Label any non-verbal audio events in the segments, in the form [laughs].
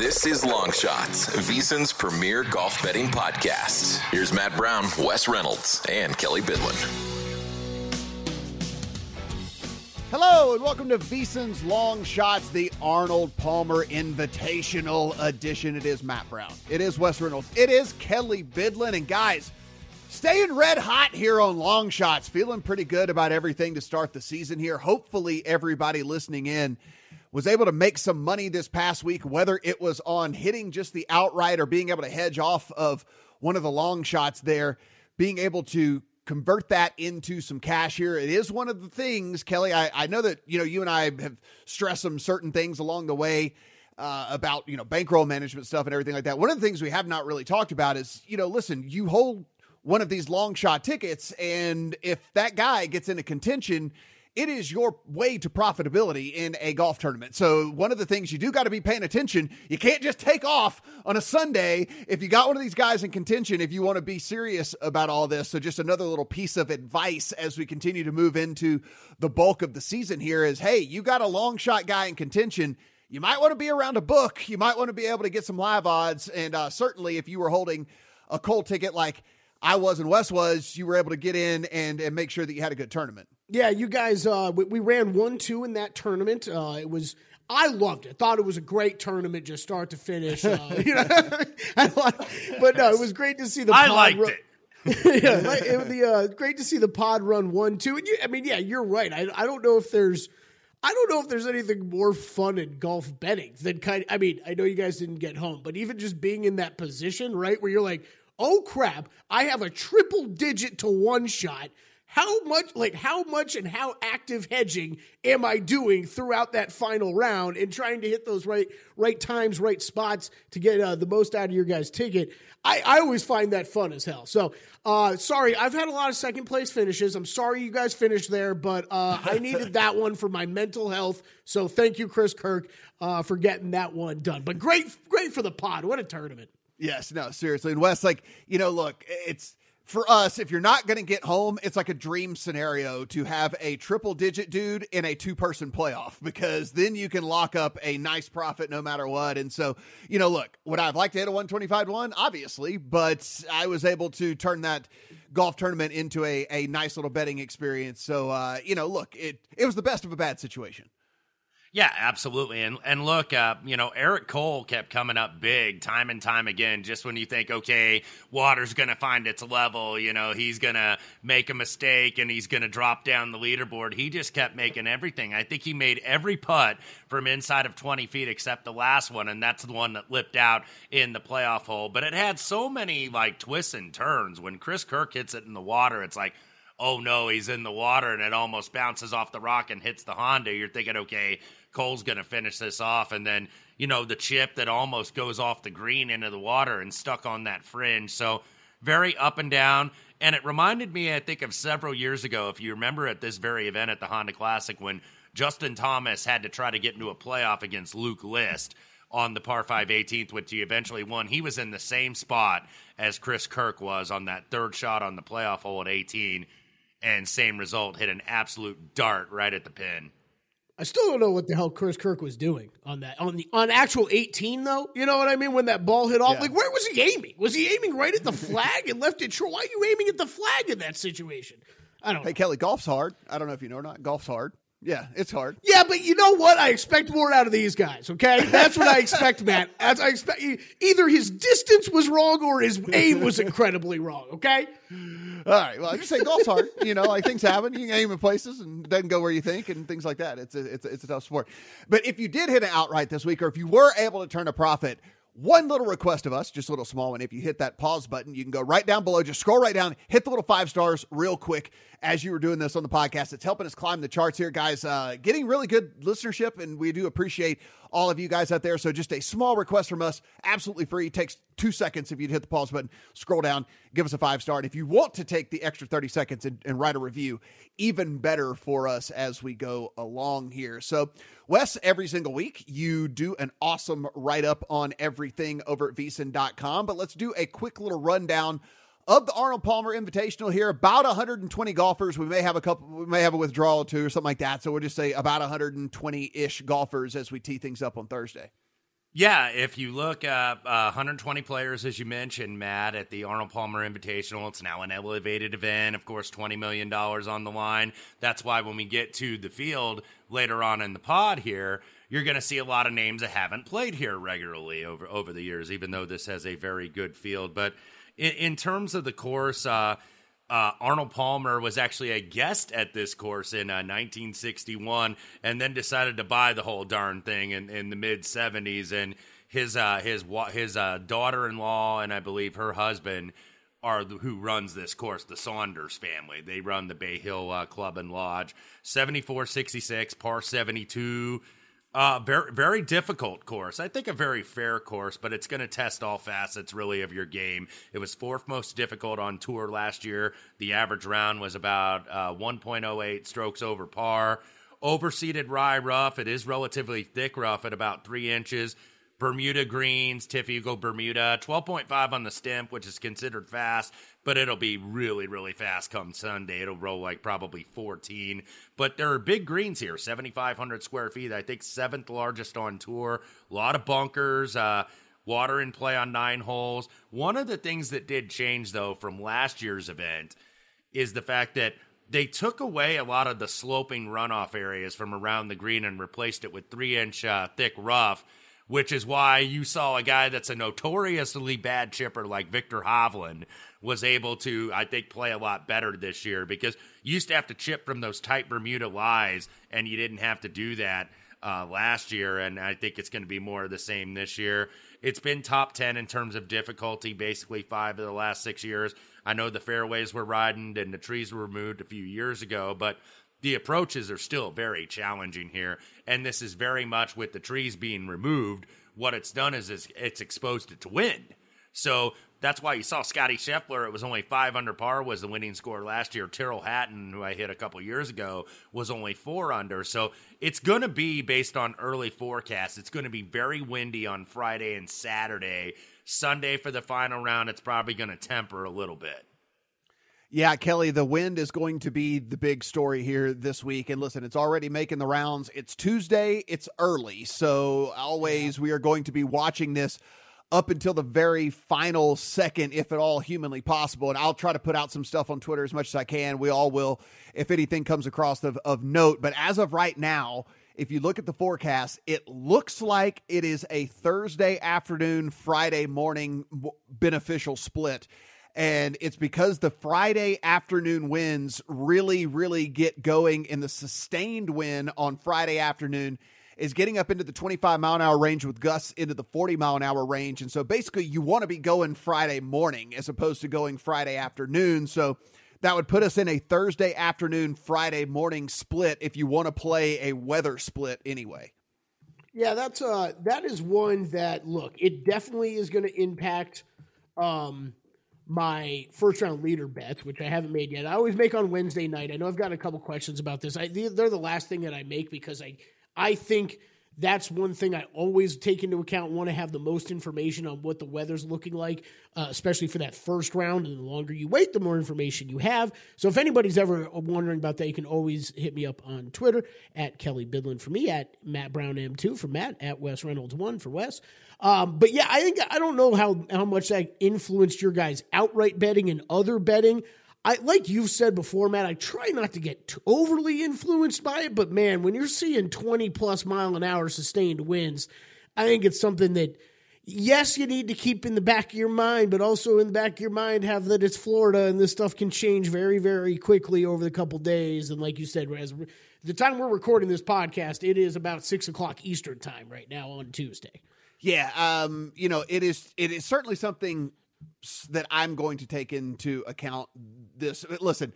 This is Long Shots, VSIN's premier golf betting podcast. Here's Matt Brown, Wes Reynolds, and Kelly Bidlin. Hello and welcome to VSIN's Long Shots, the Arnold Palmer Invitational Edition. It is Matt Brown. It is Wes Reynolds. It is Kelly Bidlin. And guys, staying red hot here on Long Shots. Feeling pretty good about everything to start the season here. Hopefully, everybody listening in was able to make some money this past week, whether it was on hitting just the outright or being able to hedge off of one of the long shots there, being able to convert that into some cash here. It is one of the things, Kelly. I, I know that you know you and I have stressed some certain things along the way uh, about you know bankroll management stuff and everything like that. One of the things we have not really talked about is you know listen, you hold one of these long shot tickets, and if that guy gets into contention. It is your way to profitability in a golf tournament. So, one of the things you do got to be paying attention, you can't just take off on a Sunday if you got one of these guys in contention if you want to be serious about all this. So, just another little piece of advice as we continue to move into the bulk of the season here is hey, you got a long shot guy in contention you might want to be around a book. You might want to be able to get some live odds. And uh, certainly, if you were holding a cold ticket like I was and Wes was, you were able to get in and, and make sure that you had a good tournament. Yeah, you guys, uh, we, we ran one two in that tournament. Uh, it was. I loved it. Thought it was a great tournament, just start to finish. Uh, [laughs] you know, [laughs] but no, it was great to see the. I pod liked run- it. [laughs] yeah, like, it was the uh, great to see the pod run one two. And you, I mean, yeah, you're right. I, I don't know if there's. I don't know if there's anything more fun in golf betting than kind. I mean, I know you guys didn't get home, but even just being in that position, right, where you're like, "Oh crap, I have a triple digit to one shot." How much, like, how much and how active hedging am I doing throughout that final round and trying to hit those right, right times, right spots to get uh, the most out of your guys' ticket? I, I always find that fun as hell. So, uh, sorry, I've had a lot of second place finishes. I'm sorry you guys finished there, but uh, I [laughs] needed that one for my mental health. So, thank you, Chris Kirk, uh, for getting that one done. But great, great for the pod. What a tournament! Yes, no, seriously. And Wes, like, you know, look, it's for us, if you're not going to get home, it's like a dream scenario to have a triple digit dude in a two person playoff because then you can lock up a nice profit no matter what. And so, you know, look, would I have liked to hit a 125 1? Obviously, but I was able to turn that golf tournament into a, a nice little betting experience. So, uh, you know, look, it, it was the best of a bad situation. Yeah, absolutely. And and look, uh, you know, Eric Cole kept coming up big time and time again. Just when you think, okay, water's going to find its level, you know, he's going to make a mistake and he's going to drop down the leaderboard. He just kept making everything. I think he made every putt from inside of 20 feet except the last one, and that's the one that lipped out in the playoff hole. But it had so many like twists and turns. When Chris Kirk hits it in the water, it's like oh no, he's in the water and it almost bounces off the rock and hits the Honda, you're thinking, okay, Cole's going to finish this off. And then, you know, the chip that almost goes off the green into the water and stuck on that fringe. So very up and down. And it reminded me, I think, of several years ago, if you remember at this very event at the Honda Classic when Justin Thomas had to try to get into a playoff against Luke List on the par 5 18th, which he eventually won. He was in the same spot as Chris Kirk was on that third shot on the playoff hole at 18, and same result, hit an absolute dart right at the pin. I still don't know what the hell Chris Kirk was doing on that on the on actual 18 though. You know what I mean? When that ball hit off, yeah. like where was he aiming? Was he aiming right at the flag and left it short? Why are you aiming at the flag in that situation? I don't. Hey know. Kelly, golf's hard. I don't know if you know or not. Golf's hard. Yeah, it's hard. Yeah, but you know what? I expect more out of these guys. Okay, that's what I [laughs] expect, Matt. As I expect, either his distance was wrong or his aim was incredibly wrong. Okay. All right. Well, I just say golf's hard. You know, like things happen. You can aim in places and it doesn't go where you think and things like that. It's a, it's a, it's a tough sport. But if you did hit an outright this week, or if you were able to turn a profit, one little request of us, just a little small one. If you hit that pause button, you can go right down below, just scroll right down, hit the little five stars real quick as you were doing this on the podcast. It's helping us climb the charts here, guys. Uh, getting really good listenership, and we do appreciate all of you guys out there. So just a small request from us, absolutely free. It takes two seconds if you hit the pause button, scroll down, give us a five star. And if you want to take the extra 30 seconds and, and write a review, even better for us as we go along here. So, Wes, every single week, you do an awesome write up on everything over at vsin.com. But let's do a quick little rundown of the Arnold Palmer Invitational here. About 120 golfers. We may have a couple. We may have a withdrawal or two or something like that. So we'll just say about 120 ish golfers as we tee things up on Thursday. Yeah, if you look at uh, 120 players, as you mentioned, Matt, at the Arnold Palmer Invitational, it's now an elevated event. Of course, $20 million on the line. That's why when we get to the field later on in the pod here, you're going to see a lot of names that haven't played here regularly over, over the years, even though this has a very good field. But in, in terms of the course, uh, uh, Arnold Palmer was actually a guest at this course in uh, 1961, and then decided to buy the whole darn thing in, in the mid 70s. And his uh, his his uh, daughter-in-law and I believe her husband are the, who runs this course. The Saunders family. They run the Bay Hill uh, Club and Lodge. 74-66, par 72. Uh, very very difficult course. I think a very fair course, but it's going to test all facets really of your game. It was fourth most difficult on tour last year. The average round was about uh, 1.08 strokes over par. Overseeded rye rough. It is relatively thick rough at about three inches. Bermuda greens, TifEagle Bermuda, 12.5 on the stimp, which is considered fast, but it'll be really, really fast come Sunday. It'll roll like probably 14. But there are big greens here, 7,500 square feet. I think seventh largest on tour. A lot of bunkers, uh, water in play on nine holes. One of the things that did change, though, from last year's event is the fact that they took away a lot of the sloping runoff areas from around the green and replaced it with three inch uh, thick rough which is why you saw a guy that's a notoriously bad chipper like Viktor Hovland was able to, I think, play a lot better this year because you used to have to chip from those tight Bermuda lies, and you didn't have to do that uh, last year. And I think it's going to be more of the same this year. It's been top 10 in terms of difficulty, basically five of the last six years. I know the fairways were widened and the trees were removed a few years ago, but the approaches are still very challenging here. And this is very much with the trees being removed. What it's done is, it's exposed it to wind. So that's why you saw Scottie Scheffler. It was only five under par was the winning score last year. Tyrrell Hatton, who I hit a couple years ago, was only four under. So it's going to be based on early forecasts. It's going to be very windy on Friday and Saturday. Sunday for the final round, it's probably going to temper a little bit. Yeah, Kelly, the wind is going to be the big story here this week. And listen, it's already making the rounds. It's Tuesday, it's early. So, always, we are going to be watching this up until the very final second, if at all humanly possible. And I'll try to put out some stuff on Twitter as much as I can. We all will, if anything comes across of, of note. But as of right now, if you look at the forecast, it looks like it is a Thursday afternoon, Friday morning beneficial split. And it's because the Friday afternoon winds really, really get going, and the sustained wind on Friday afternoon is getting up into the 25 mile an hour range with gusts into the 40 mile an hour range. And so basically, you want to be going Friday morning as opposed to going Friday afternoon. So that would put us in a Thursday afternoon, Friday morning split if you want to play a weather split anyway. Yeah, that's uh that is one that look, it definitely is going to impact um my first round leader bets, which I haven't made yet. I always make on Wednesday night. I know I've got a couple questions about this. I, they're the last thing that I make because I I think that's one thing I always take into account. Want to have the most information on what the weather's looking like, uh, especially for that first round. And the longer you wait, the more information you have. So if anybody's ever wondering about that, you can always hit me up on Twitter at Kelly Bidlin for me, at Matt Brown M2 for Matt, at Wes Reynolds 1 for Wes. Um, but yeah, I think I don't know how how much that influenced your guys' outright betting and other betting. I like you've said before, Matt. I try not to get overly influenced by it, but man, when you're seeing 20 plus mile an hour sustained winds, I think it's something that yes, you need to keep in the back of your mind, but also in the back of your mind have that it's Florida and this stuff can change very, very quickly over the couple days. And like you said, as the time we're recording this podcast, it is about six o'clock Eastern time right now on Tuesday. Yeah, um, you know, it is it is certainly something that I'm going to take into account this. Listen,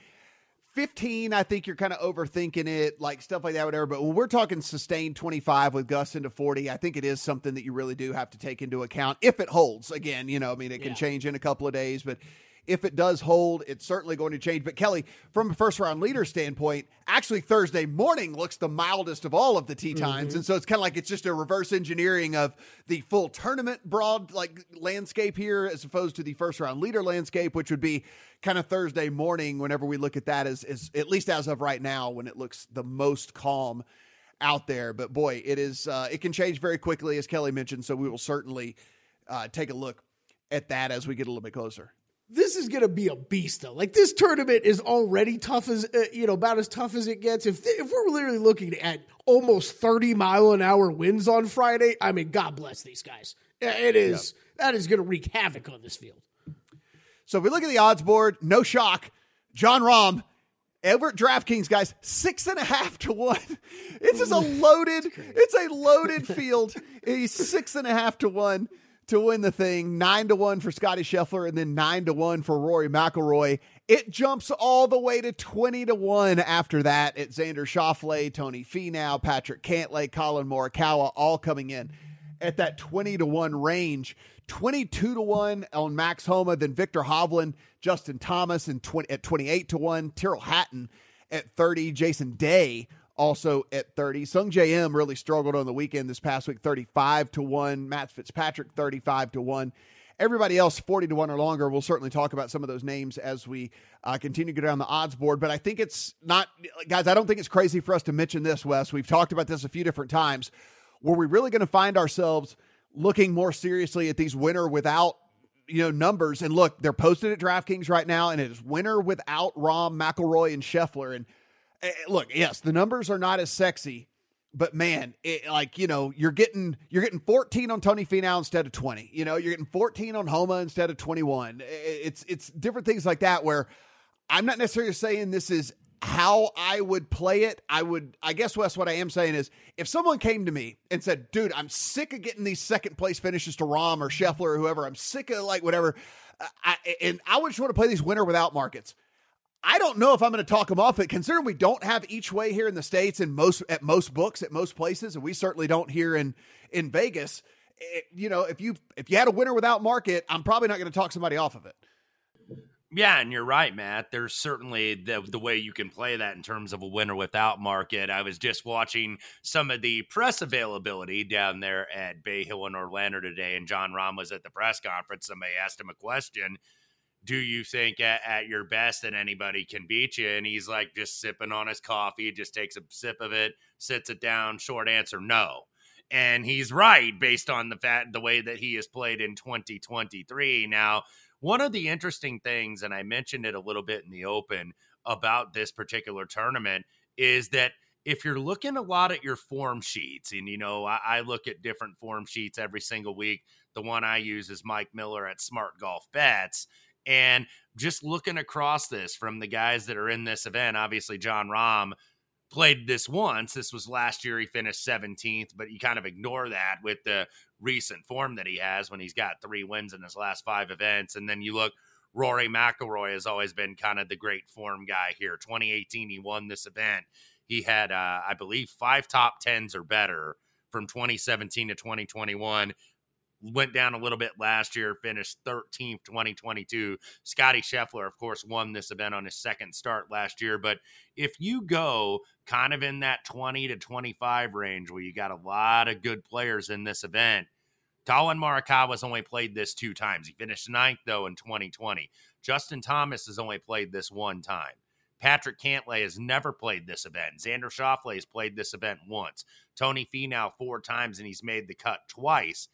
15, I think you're kind of overthinking it, like stuff like that, whatever. But when we're talking sustained 25 with gusts into 40, I think it is something that you really do have to take into account if it holds. Again, you know, I mean, it can yeah. change in a couple of days, but if it does hold, it's certainly going to change. But Kelly, from a first round leader standpoint, actually Thursday morning looks the mildest of all of the tee times. Mm-hmm. And so it's kind of like it's just a reverse engineering of the full tournament broad like landscape here as opposed to the first round leader landscape, which would be kind of Thursday morning whenever we look at that as, as at least as of right now when it looks the most calm out there. But boy, it is uh, it can change very quickly, as Kelly mentioned. So we will certainly uh, take a look at that as we get a little bit closer this is going to be a beast though. Like this tournament is already tough as uh, you know about as tough as it gets. If if we're literally looking at almost 30 mile an hour winds on Friday, I mean god bless these guys. It is that is going to wreak havoc on this field. So if we look at the odds board, no shock. Jon Rahm Everett DraftKings guys, six and a half to one. It's just a loaded, it's a loaded field. He's six and a half to one to win the thing, nine to one for Scottie Scheffler, and then nine to one for Rory McIlroy. It jumps all the way to twenty to one after that at Xander Schauffele, Tony Finau, Patrick Cantlay, Collin Morikawa, all coming in at that twenty to one range. 22 to 1 on Max Homa, then Viktor Hovland, Justin Thomas and 20, at 28 to 1, Tyrrell Hatton at 30, Jason Day also at 30. Sungjae Im really struggled on the weekend this past week, 35 to 1. Matt Fitzpatrick, 35 to 1. Everybody else, 40 to 1 or longer. We'll certainly talk about some of those names as we uh, continue to go down the odds board. But I think it's not, guys, I don't think it's crazy for us to mention this, Wes. We've talked about this a few different times. Were we really going to find ourselves looking more seriously at these winner without you know numbers and look they're posted at DraftKings right now and it is winner without Rahm, McIlroy and Scheffler and Eh, eh, look, yes, the numbers are not as sexy, but man, it, like you know, you're getting you're getting 14 on Tony Finau instead of 20. You know, you're getting 14 on Homa instead of 21. Eh, eh, it's it's different things like that where I'm not necessarily saying this is how I would play it. I would, I guess, Wes, what I am saying is if someone came to me and said, dude, I'm sick of getting these second place finishes to Rahm or Scheffler or whoever, I'm sick of like whatever. Uh, I, and I would just want to play these winner without markets. I don't know if I'm going to talk them off it. Considering we don't have each way here in the states and most at most books at most places, and we certainly don't here in in Vegas. It, you know, if you if you had a winner without market, I'm probably not going to talk somebody off of it. Yeah, and you're right, Matt. There's certainly the the way you can play that in terms of a winner without market. I was just watching some of the press availability down there at Bay Hill in Orlando today, and Jon Rahm was at the press conference. Somebody asked him a question do you think at, at, your best that anybody can beat you? And he's like just sipping on his coffee, just takes a sip of it, sits it down. Short answer, no. And he's right based on the fact the way that he has played in 2023. Now, one of the interesting things, and I mentioned it a little bit in the open about this particular tournament, is that if you're looking a lot at your form sheets, and you know, I, I, look at different form sheets every single week. The one I use is Mike Miller at Smart Golf Bets. And just looking across this from the guys that are in this event, obviously Jon Rahm played this once. This was last year. He finished 17th, but you kind of ignore that with the recent form that he has when he's got three wins in his last five events. And then you look, Rory McIlroy has always been kind of the great form guy here. 2018, he won this event. He had, uh, I believe, five top tens or better from 2017 to 2021 went down a little bit last year, finished 13th, 2022. Scottie Scheffler, of course, won this event on his second start last year. But if you go kind of in that 20 to 25 range where you got a lot of good players in this event, Collin Morikawa's only played this two times. He finished ninth, though, in 2020. Justin Thomas has only played this one time. Patrick Cantlay has never played this event. Xander Schauffele has played this event once. Tony Finau four times, and he's made the cut twice.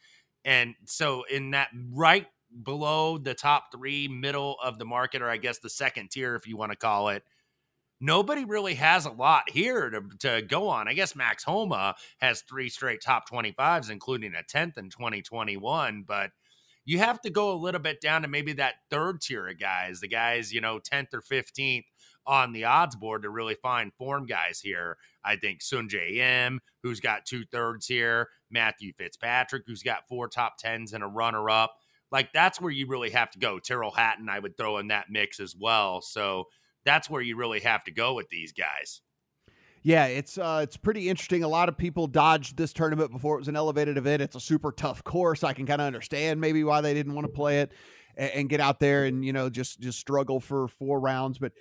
And so in that right below the top three, middle of the market, or I guess the second tier, if you want to call it, nobody really has a lot here to, to go on. I guess Max Homa has three straight top 25s, including a 10th in 2021, but you have to go a little bit down to maybe that third tier of guys, the guys, you know, 10th or 15th on the odds board to really find form guys here. I think Sungjae Im, who's got two thirds here, Matthew Fitzpatrick, who's got four top tens and a runner up. Like that's where you really have to go. Tyrrell Hatton, I would throw in that mix as well. So that's where you really have to go with these guys. Yeah, it's uh, it's pretty interesting. A lot of people dodged this tournament before it was an elevated event. It's a super tough course. I can kind of understand maybe why they didn't want to play it and, and, get out there and you know just just struggle for four rounds. But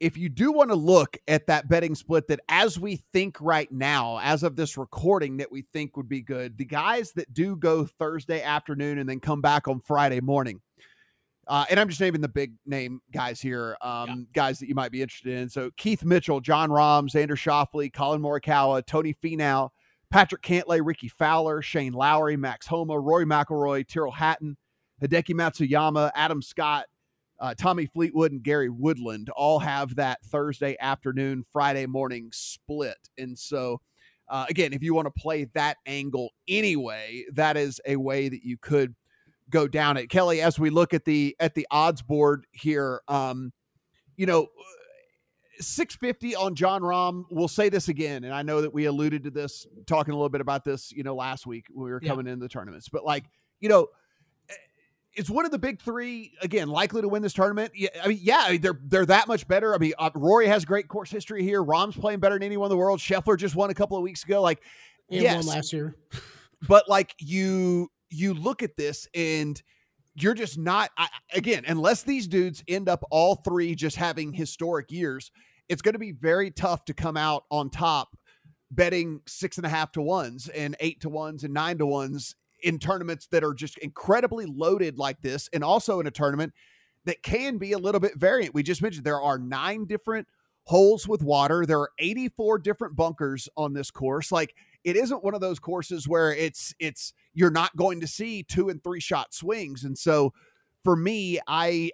if you do want to look at that betting split that as we think right now, as of this recording, that we think would be good, the guys that do go Thursday afternoon and then come back on Friday morning. Uh, and I'm just naming the big name guys here, um, yeah. guys that you might be interested in. So Keith Mitchell, Jon Rahm, Xander Schauffele, Collin Morikawa, Tony Finau, Patrick Cantlay, Rickie Fowler, Shane Lowry, Max Homa, Roy McIlroy, Tyrrell Hatton, Hideki Matsuyama, Adam Scott, uh, Tommy Fleetwood and Gary Woodland all have that Thursday afternoon, Friday morning split. And so, uh, again, if you want to play that angle anyway, that is a way that you could go down it. Kelly, as we look at the at the odds board here, um, you know, 650 on Jon Rahm. We'll say this again, and I know that we alluded to this, talking a little bit about this, you know, last week when we were coming yeah. into the tournaments. But like, you know, is one of the big three again likely to win this tournament? Yeah, I mean, yeah, I mean, they're they're that much better. I mean, uh, Rory has great course history here. Rahm's playing better than anyone in the world. Scheffler just won a couple of weeks ago. Like, and yes, last year. [laughs] but like you you look at this and you're just not I, again unless these dudes end up all three just having historic years. It's going to be very tough to come out on top betting six and a half to ones and eight to ones and nine to ones in tournaments that are just incredibly loaded like this, and also in a tournament that can be a little bit variant. We just mentioned there are nine different holes with water. There are 84 different bunkers on this course. Like it isn't one of those courses where it's it's you're not going to see two and three shot swings. And so for me, I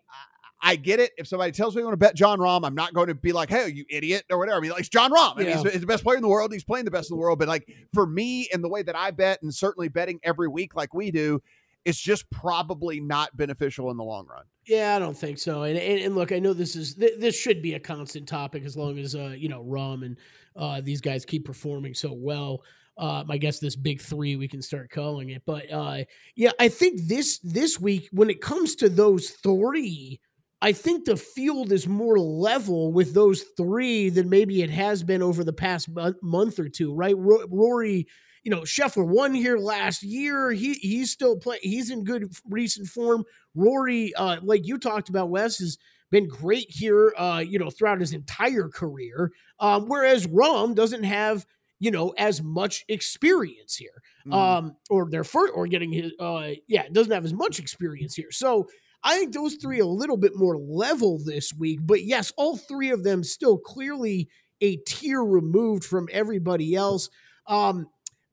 I get it. If somebody tells me I want to bet Jon Rahm, I'm not going to be like, "Hey, you idiot" or whatever. I mean, like it's Jon Rahm. I mean, he's, he's, the best player in the world. He's playing the best in the world. But like for me, and the way that I bet, and certainly betting every week like we do, it's just probably not beneficial in the long run. Yeah, I don't think so. And and, and look, I know this is th- this should be a constant topic as long as uh, you know Rahm and uh, these guys keep performing so well. Um, I guess this big three we can start calling it. But uh, yeah, I think this this week when it comes to those three I think the field is more level with those three than maybe it has been over the past month or two, right? Rory, you know, Scheffler won here last year. He he's still playing. He's in good recent form. Rory, uh, like you talked about, Wes has been great here. Uh, you know, throughout his entire career. Um, whereas Rahm doesn't have you know as much experience here. Mm. Um, or they're first or getting his uh, yeah, doesn't have as much experience here. So I think those three a little bit more level this week. But yes, all three of them still clearly a tier removed from everybody else. Um,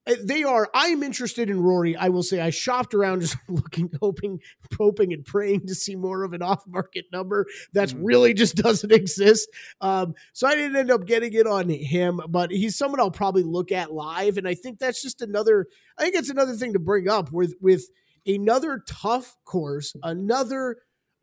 uh, they are. I am interested in Rory. I will say I shopped around just [laughs] looking, hoping, hoping, and praying to see more of an off-market number that's mm. really just [laughs] doesn't exist. Um, so I didn't end up getting it on him, but he's someone I'll probably look at live, and I think that's just another. I think it's another thing to bring up with with another tough course, another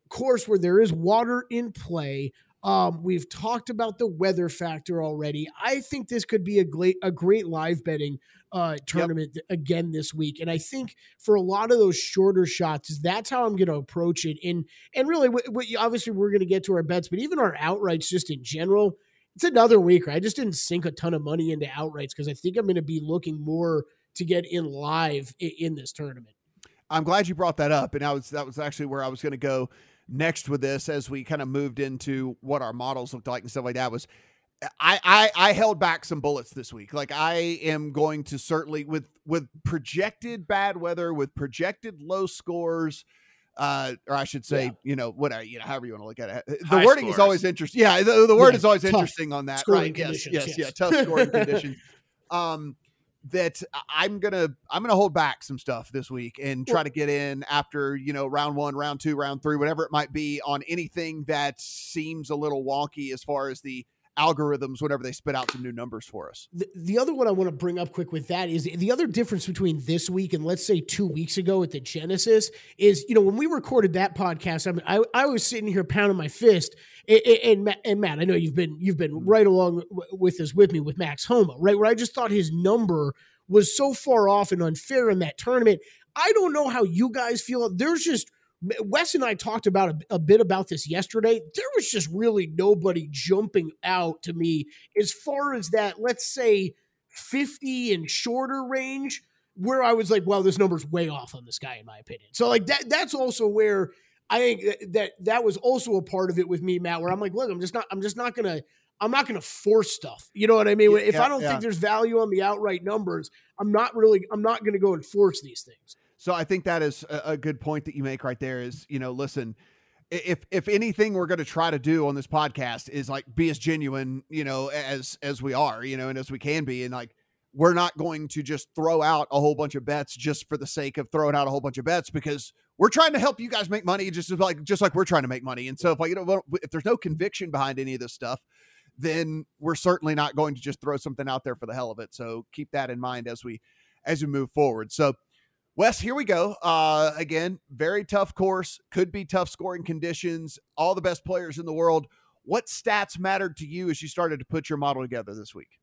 course where there is water in play. Um, we've talked about the weather factor already. I think this could be a great a great live betting uh, tournament yep. again this week, and I think for a lot of those shorter shots, that's how I'm going to approach it. And and really, what, what, obviously, we're going to get to our bets, but even our outrights, just in general, it's another week. I just didn't sink a ton of money into outrights because I think I'm going to be looking more to get in live in, in this tournament. I'm glad you brought that up, and I was that was actually where I was going to go next with this as we kind of moved into what our models looked like and stuff like that was I, I I held back some bullets this week. Like I am going to certainly with with projected bad weather, with projected low scores, uh, or I should say, yeah. you know, whatever, you know, however you want to look at it. The High wording scores. is always interesting. Yeah, the, the word yeah, is always interesting on that, right? Yes, yes, yes, yeah, tough scoring [laughs] conditions. Um, that I'm gonna I'm gonna hold back some stuff this week and try to get in after you know round one, round two, round three, whatever it might be on anything that seems a little wonky as far as the algorithms whenever they spit out some new numbers for us. The, the other one I want to bring up quick with that is the other difference between this week and let's say two weeks ago at the Genesis is, you know, when we recorded that podcast, I mean, I, I was sitting here pounding my fist and, and, and Matt, I know you've been, you've been mm-hmm. right along with this with me with Max Homa, right? Where I just thought his number was so far off and unfair in that tournament. I don't know how you guys feel. There's just, Wes and I talked about a, a, bit about this yesterday. There was just really nobody jumping out to me as far as that, let's say 50 and shorter range, where I was like, well, this number's way off on this guy, in my opinion. So, like, that that's also where I think that that was also a part of it with me, Matt, where I'm like, look, I'm just not, I'm just not gonna, I'm not gonna force stuff. You know what I mean? Yeah, if I don't yeah. think there's value on the outright numbers, I'm not really, I'm not gonna go and force these things. So I think that is a, good point that you make right there is, you know, listen, if if anything we're going to try to do on this podcast is like be as genuine, you know, as as we are, you know, and as we can be and like we're not going to just throw out a whole bunch of bets just for the sake of throwing out a whole bunch of bets because we're trying to help you guys make money just like just like we're trying to make money. And so if like you know if there's no conviction behind any of this stuff, then we're certainly not going to just throw something out there for the hell of it. So keep that in mind as we as we move forward. So Wes, here we go. Uh, again, very tough course. Could be tough scoring conditions. All the best players in the world. What stats mattered to you as you started to put your model together this week?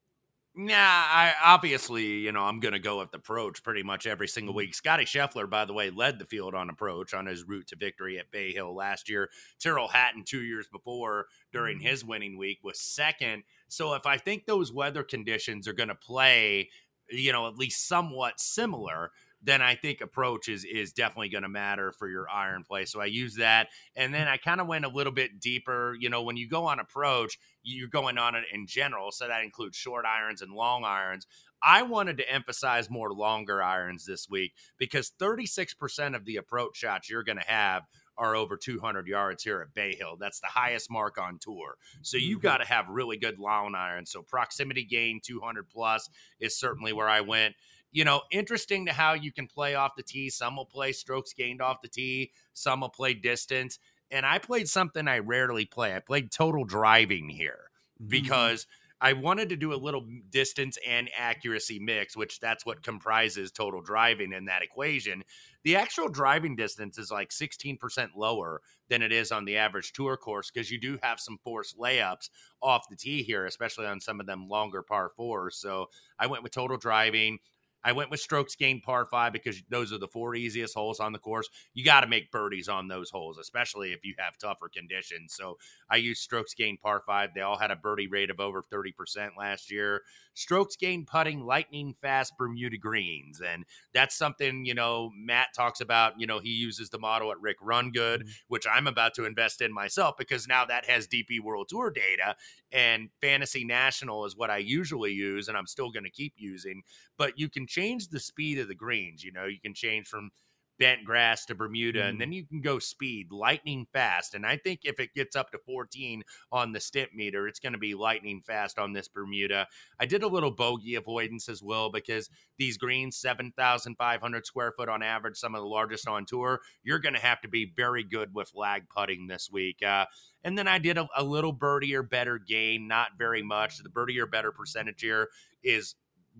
Nah, I obviously, you know, I'm going to go with the approach pretty much every single week. Scottie Scheffler, by the way, led the field on approach on his route to victory at Bay Hill last year. Tyrrell Hatton, two years before, during his winning week, was second. So if I think those weather conditions are going to play, you know, at least somewhat similar, then I think approach is is definitely going to matter for your iron play. So I use that, and then I kind of went a little bit deeper. You know, when you go on approach, you're going on it in general, so that includes short irons and long irons. I wanted to emphasize more longer irons this week because 36% of the approach shots you're going to have are over 200 yards here at Bay Hill. That's the highest mark on tour. So you mm-hmm. got to have really good long irons. So proximity gain 200 plus is certainly where I went you know, interesting to how you can play off the tee. Some will play strokes gained off the tee, some will play distance. And I played something I rarely play. I played total driving here mm-hmm. because I wanted to do a little distance and accuracy mix, which that's what comprises total driving in that equation. The actual driving distance is like 16% lower than it is on the average tour course because you do have some forced layups off the tee here, especially on some of them longer par fours. So I went with total driving. I went with strokes gained par five because those are the four easiest holes on the course. You got to make birdies on those holes, especially if you have tougher conditions. So I used strokes gained par five. They all had a birdie rate of over 30% last year. Strokes gained putting lightning fast Bermuda greens. And that's something, you know, Matt talks about. You know, he uses the model at Rick Run Good, mm-hmm. which I'm about to invest in myself because now that has DP World Tour data and Fantasy National is what I usually use and I'm still going to keep using. But you can change the speed of the greens. You know, you can change from bent grass to Bermuda, Mm. and then you can go speed lightning fast. And I think if it gets up to 14 on the stimp meter, it's going to be lightning fast on this Bermuda. I did a little bogey avoidance as well because these greens, 7,500 square foot on average, some of the largest on tour, you're going to have to be very good with lag putting this week. Uh, and then I did a, a little birdie or better gain, not very much. The birdie or better percentage here is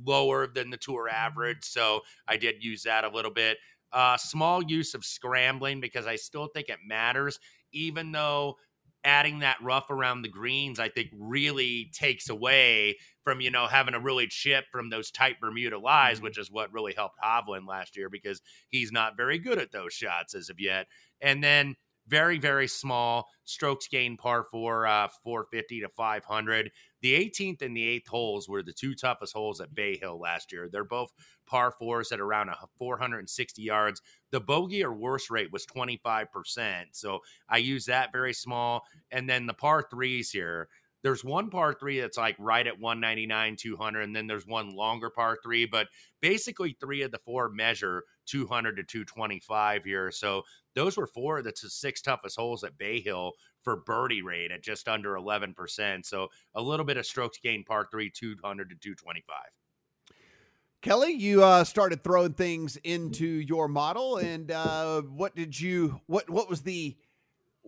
lower than the tour average. So I did use that a little bit. Uh, small use of scrambling because I still think it matters, even though adding that rough around the greens, I think really takes away from, you know, having a really chip from those tight Bermuda lies, which is what really helped Hovland last year because he's not very good at those shots as of yet. And then very, very small strokes gain par four, uh, 450 to 500. The 18th and the 8th holes were the two toughest holes at Bay Hill last year. They're both par fours at around a 460 yards. The bogey or worse rate was 25%. So I use that very small. And then the par threes here, there's one par three that's like right at 199, 200, and then there's one longer par three, but basically three of the four measure 200 to 225 here. So those were four of the six toughest holes at Bay Hill for birdie rate at just under 11%. So a little bit of strokes gain par three, 200 to 225. Kelly, you uh, started throwing things into your model, and uh, what did you? What what was the?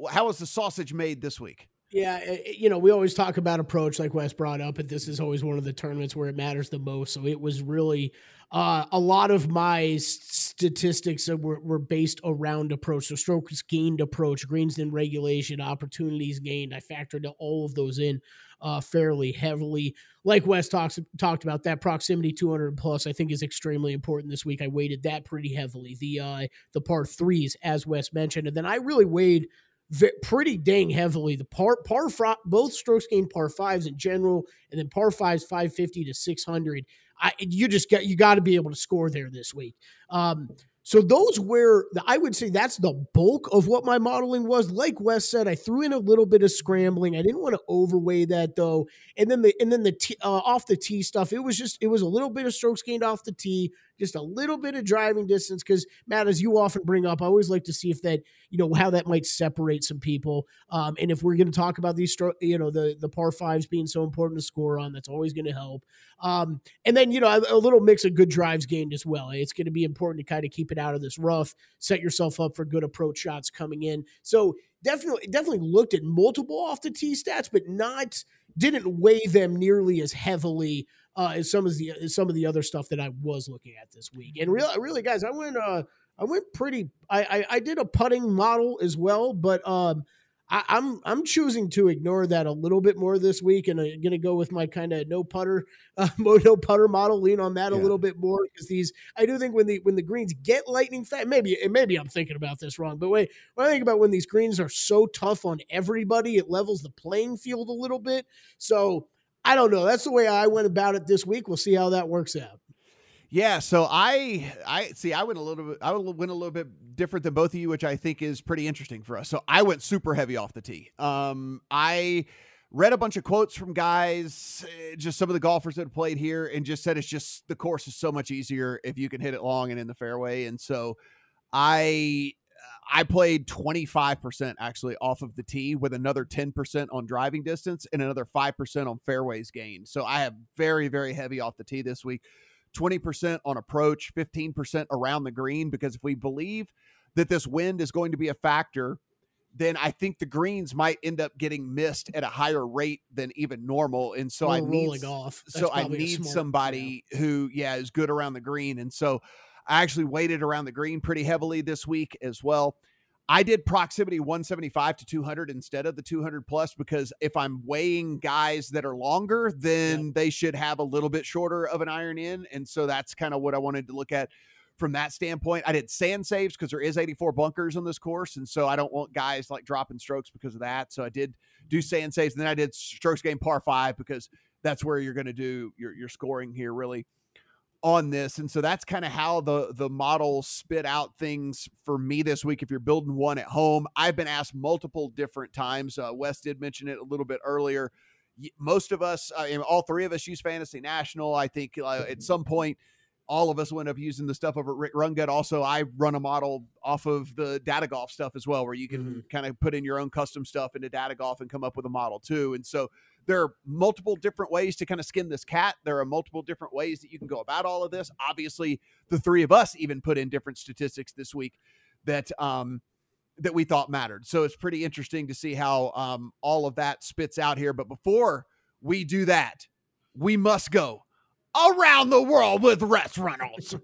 How was the sausage made this week? Yeah, it- it- you know, we always talk about approach, like Wes brought up, and this is always one of the tournaments where it matters the most. So it was really uh, a lot of my statistics were, were based around approach. So strokes gained approach, greens in regulation, opportunities gained. I factored all of those in uh, fairly heavily. Like Wes talks talked about, that proximity 200 plus, I think, is extremely important this week. I weighted that pretty heavily. The uh, the par threes, as Wes mentioned, and then I really weighed ve- pretty dang heavily. The par par fr- both strokes gained par fives in general, and then par fives 550 to 600. I you just got you got to be able to score there this week. Um, so those were I would say that's the bulk of what my modeling was. Like Wes said, I threw in a little bit of scrambling. I didn't want to overweigh that though. And then the and then the t, uh, off the tee stuff. It was just it was a little bit of strokes gained off the tee, just a little bit of driving distance. Because Matt, as you often bring up, I always like to see if that you know how that might separate some people. Um, and if we're going to talk about these, you know, the the par fives being so important to score on, that's always going to help. Um, and then you know a, a little mix of good drives gained as well. It's going to be important to kind of keep it out of this rough, set yourself up for good approach shots coming in. So definitely definitely looked at multiple off the tee stats, but not didn't weigh them nearly as heavily uh, as some of the as some of the other stuff that I was looking at this week. And really, really, guys, I went uh, I went pretty. I, I I did a putting model as well, but um, I, I'm I'm choosing to ignore that a little bit more this week, and I'm going to go with my kind of no putter, [laughs] uh, no putter model. Lean on that a little bit more because these I do think when the when the greens get lightning fast, maybe maybe I'm thinking about this wrong, but wait, when I think about when these greens are so tough on everybody, it levels the playing field a little bit. So I don't know. That's the way I went about it this week. We'll see how that works out. Yeah, so I I see I went a little bit I went a little bit different than both of you, which I think is pretty interesting for us. So I went super heavy off the tee. Um, I read a bunch of quotes from guys, eh, just some of the golfers that played here, and just said it's just the course is so much easier if you can hit it long and in the fairway. And so I I played 25% actually off of the tee with another 10% on driving distance and another 5% on fairways gained. So I have very, very heavy off the tee this week. 20% on approach, 15% around the green. Because if we believe that this wind is going to be a factor, then I think the greens might end up getting missed at a higher rate than even normal. And so Or I need off. That's so I need smart- somebody who, yeah, is good around the green. And so I actually weighted around the green pretty heavily this week as well. I did proximity 175 to 200 instead of the 200 plus because if I'm weighing guys that are longer, then they should have a little bit shorter of an iron in. And so that's kind of what I wanted to look at from that standpoint. I did sand saves because there is 84 bunkers on this course. And so I don't want guys like dropping strokes because of that. So I did do sand saves. And then I did strokes game par five because that's where you're going to do your, your scoring here really on this and so that's kind of how the the model spit out things for me this week if you're building one at home i've been asked multiple different times uh, wes did mention it a little bit earlier most of us uh, and all three of us use fantasy national i think uh, at some point all of us end up using the stuff over at Rick Rungood. Also, I run a model off of the data golf stuff as well, where you can mm-hmm. kind of put in your own custom stuff into data golf and come up with a model too. And so there are multiple different ways to kind of skin this cat. There are multiple different ways that you can go about all of this. Obviously, the three of us even put in different statistics this week that um that we thought mattered. So it's pretty interesting to see how um all of that spits out here. But before we do that, we must go around the world with Wes Reynolds.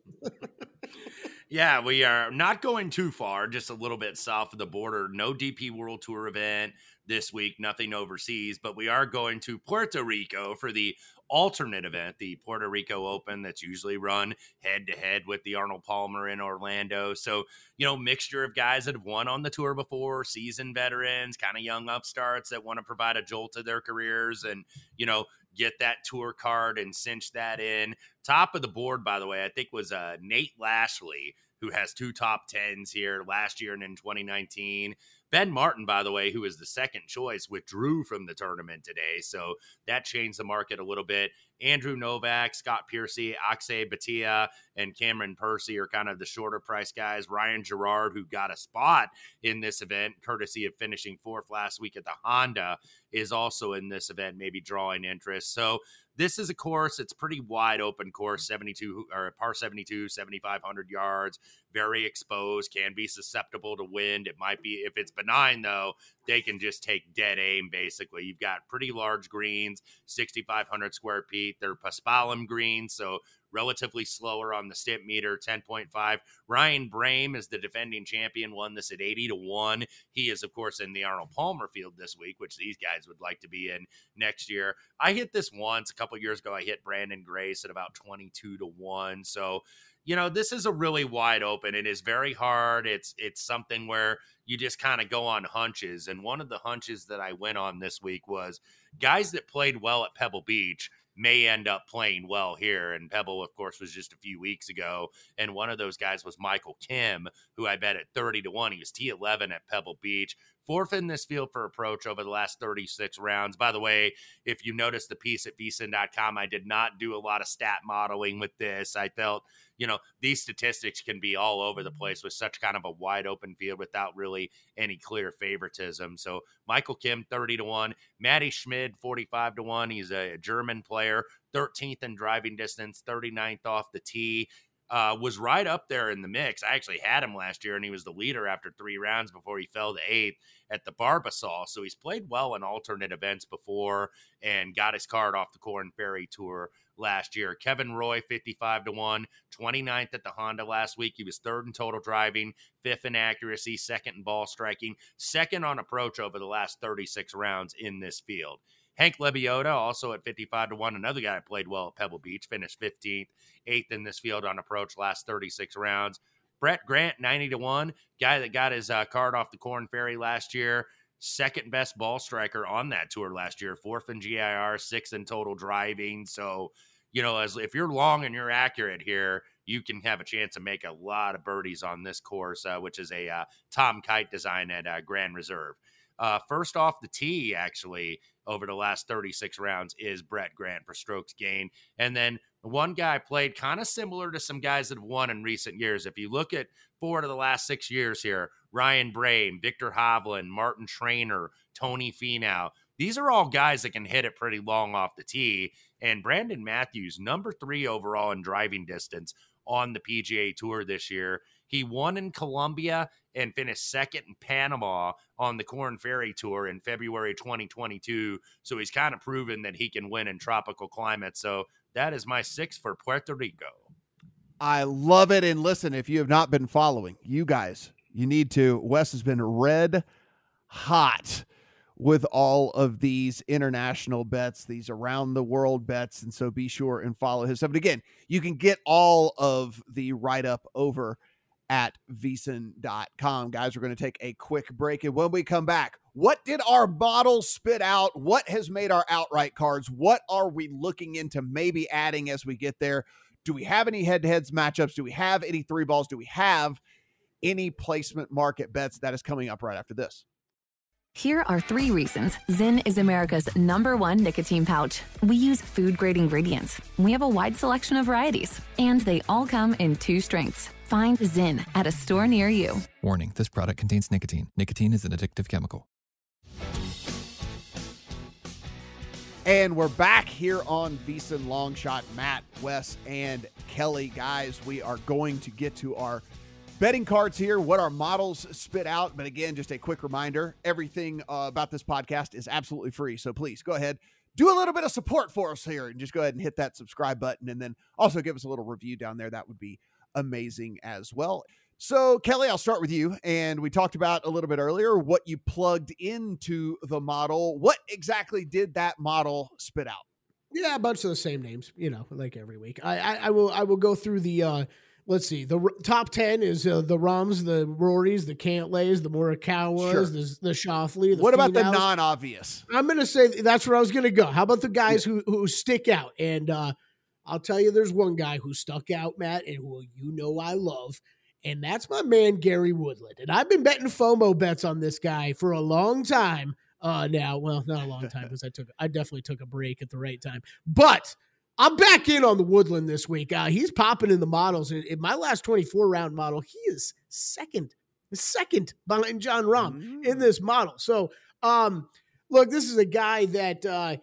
[laughs] yeah, we are not going too far, just a little bit south of the border. No DP World Tour event this week, nothing overseas, but we are going to Puerto Rico for the alternate event, the Puerto Rico Open, that's usually run head to head with the Arnold Palmer in Orlando. So, you know, mixture of guys that have won on the tour before, seasoned veterans, kind of young upstarts that want to provide a jolt to their careers and, you know, get that tour card and cinch that in. Top of the board, by the way, I think was uh, Nate Lashley, who has two top tens here last year and in 2019. Ben Martin, by the way, who is the second choice, withdrew from the tournament today. So that changed the market a little bit. Andrew Novak, Scott Piercy, Akshay Bhatia, and Cameron Percy are kind of the shorter price guys. Ryan Gerard, who got a spot in this event, courtesy of finishing fourth last week at the Honda, is also in this event, maybe drawing interest. So this is a course, it's pretty wide open course, 72 or par 72, 7,500 yards, very exposed, can be susceptible to wind. It might be, if it's benign though, they can just take dead aim basically. You've got pretty large greens, 6,500 square feet. They're Paspalum greens, so relatively slower on the Stimpmeter, 10.5. Ryan Brehm is the defending champion, won this at 80 to 1. He is, of course, in the Arnold Palmer field this week, which these guys would like to be in next year. I hit this once a couple years ago. I hit Branden Grace at about 22 to 1. So, you know, this is a really wide open. It is very hard. It's it's something where you just kind of go on hunches. And one of the hunches that I went on this week was guys that played well at Pebble Beach may end up playing well here. And Pebble, of course, was just a few weeks ago. And one of those guys was Michael Kim, who I bet at 30 to 1. He was T11 at Pebble Beach. Fourth in this field for approach over the last 36 rounds. By the way, if you noticed the piece at vsin.com, I did not do a lot of stat modeling with this. I felt, you know, these statistics can be all over the place with such kind of a wide open field without really any clear favoritism. So Michael Kim, 30 to 1. Matti Schmid, 45 to 1. He's a German player, 13th in driving distance, 39th off the tee uh, was right up there in the mix. I actually had him last year, and he was the leader after three rounds before he fell to eighth at the Barbasol. So he's played well in alternate events before and got his card off the Korn Ferry Tour last year. Kevin Roy, 55 to 1, 29th at the Honda last week. He was third in total driving, fifth in accuracy, second in ball striking, second on approach over the last 36 rounds in this field. Hank Lebioda, also at 55 to 1, another guy played well at Pebble Beach, finished 15th, eighth in this field on approach last 36 rounds. Brett Grant, 90 to 1, guy that got his uh, card off the Korn Ferry last year. Second best ball striker on that tour last year, fourth in GIR, sixth in total driving. So, you know, as if you're long and you're accurate here, you can have a chance to make a lot of birdies on this course, uh, which is a uh, Tom Kite design at uh, Grand Reserve. Uh, first off the tee, actually, over the last 36 rounds is Brett Grant for strokes gain. And then one guy played kind of similar to some guys that have won in recent years. If you look at four of the last six years here, Ryan Brehm, Viktor Hovland, Martin Trainer, Tony Finau, these are all guys that can hit it pretty long off the tee. And Brandon Matthews, number three overall in driving distance on the PGA Tour this year. He won in Colombia and finished second in Panama on the Korn Ferry Tour in February 2022. So he's kind of proven that he can win in tropical climates. So that is my six for Puerto Rico. I love it. And listen, if you have not been following, you guys, you need to. Wes has been red hot with all of these international bets, these around the world bets. And so be sure and follow his stuff. But again, you can get all of the write up over at vsin.com. Guys, we're going to take a quick break. And when we come back, what did our model spit out? What has made our outright cards? What are we looking into maybe adding as we get there? Do we have any head to heads matchups? Do we have any three balls? Do we have any placement market bets? That is coming up right after this. Here are three reasons Zyn is America's number one nicotine pouch. We use food grade ingredients. We have a wide selection of varieties, and they all come in two strengths. Find Zyn at a store near you. Warning this product contains nicotine. Nicotine is an addictive chemical. And we're back here on VSiN Long Shot. Matt, Wes, and Kelly. Guys, we are going to get to our betting cards here, what our models spit out. But again, just a quick reminder everything uh, about this podcast is absolutely free. So please go ahead, do a little bit of support for us here and just go ahead and hit that subscribe button. And then also give us a little review down there. That would be amazing as well. So, Kelly, I'll start with you. And we talked about a little bit earlier what you plugged into the model. What exactly did that model spit out? Yeah, a bunch of the same names, you know, like every week. I, I, I will I will go through the uh let's see. The r- top 10 is uh, the Rahms, the Rorys, the Cantlays, the Morikawas, Sure. the, the Schauffele. The what about the non obvious? I'm going to say that's where I was going to go. How about the guys who who stick out? And uh, I'll tell you, there's one guy who stuck out, Matt, and who you know I love, and that's my man Gary Woodland. And I've been betting FOMO bets on this guy for a long time uh, now. Well, not a long time because I took I definitely took a break at the right time, but. I'm back in on the Woodland this week. Uh, he's popping in the models. In, in my last 24 round model, he is second, second behind Jon Rahm in this model. So, um, look, this is a guy that uh,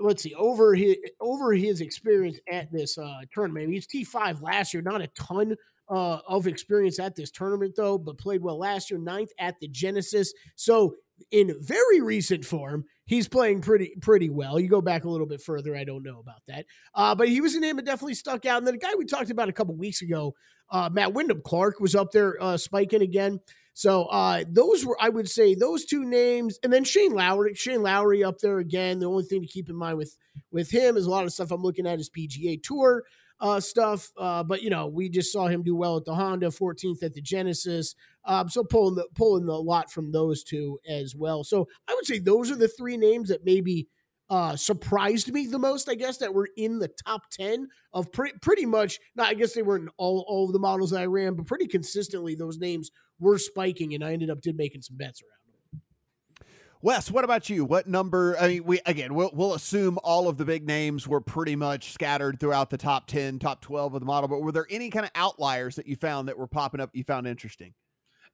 let's see over his over his experience at this uh, tournament. He's T five last year, not a ton uh, of experience at this tournament though, but played well last year, ninth at the Genesis. So in very recent form, he's playing pretty pretty well. You go back a little bit further, I don't know about that, uh, but he was a name that definitely stuck out. And then a guy we talked about a couple weeks ago, uh, Matt Wyndham Clark was up there uh, spiking again. So uh, those were, I would say, those two names, and then Shane Lowry. Shane Lowry up there again. The only thing to keep in mind with with him is a lot of stuff I'm looking at is PGA Tour uh, stuff. Uh, but you know, we just saw him do well at the Honda, 14th at the Genesis. Um, so pulling the pulling the lot from those two as well. So I would say those are the three names that maybe uh, surprised me the most. I guess that were in the top 10 of pretty pretty much. Not I guess they weren't all all of the models that I ran, but pretty consistently those names were spiking, and I ended up did making some bets around. Wes, what about you? What number? I mean, we again, we'll, we'll assume all of the big names were pretty much scattered throughout the top 10, top 12 of the model, but were there any kind of outliers that you found that were popping up you found interesting?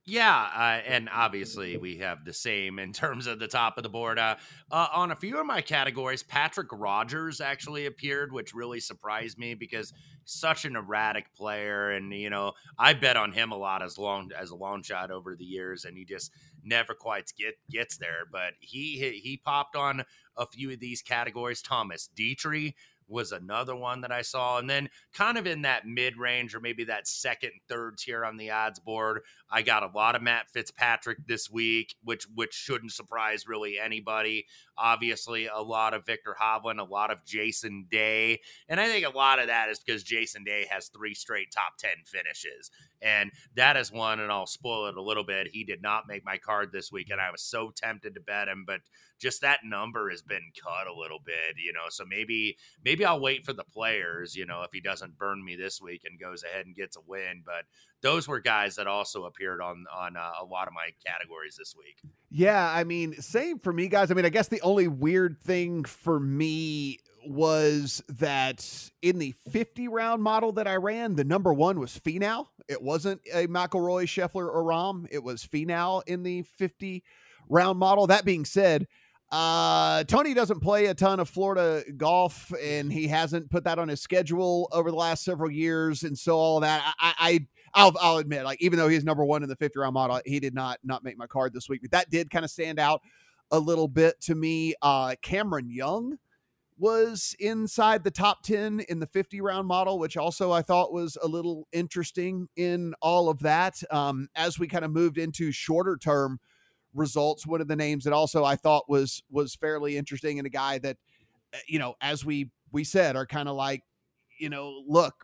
Yeah, uh, and obviously we have the same in terms of the top of the board. Uh, uh, on a few of my categories, Patrick Rodgers actually appeared, which really surprised me because such an erratic player, and you know I bet on him a lot as long as a long shot over the years, and he just never quite get gets there. But he he, he popped on a few of these categories. Thomas Detry was another one that I saw. And then kind of in that mid range or maybe that second, third tier on the odds board, I got a lot of Matt Fitzpatrick this week, which which shouldn't surprise really anybody. Obviously, a lot of Viktor Hovland, a lot of Jason Day. And I think a lot of that is because Jason Day has three straight top 10 finishes. And that is one, and I'll spoil it a little bit. He did not make my card this week, and I was so tempted to bet him, but just that number has been cut a little bit, you know. So maybe maybe I'll wait for the players, you know, if he doesn't burn me this week and goes ahead and gets a win. But those were guys that also appeared on on uh, a lot of my categories this week. Yeah, I mean, same for me, guys. I mean, I guess the only weird thing for me was that in the 50 round model that I ran, the number one was Finau. It wasn't a McIlroy, Scheffler, or Rahm. It was Finau in the 50 round model. That being said, uh, Tony doesn't play a ton of Florida golf, and he hasn't put that on his schedule over the last several years, and so all that. I, I I'll, I'll admit, like even though he's number one in the 50 round model, he did not not make my card this week. But that did kind of stand out a little bit to me. Uh, Cameron Young was inside the top 10 in the 50 round model, which also I thought was a little interesting in all of that. Um, as we kind of moved into shorter term results, one of the names that also I thought was was fairly interesting and a guy that, uh, you know, as we we said, are kind of like, you know, look,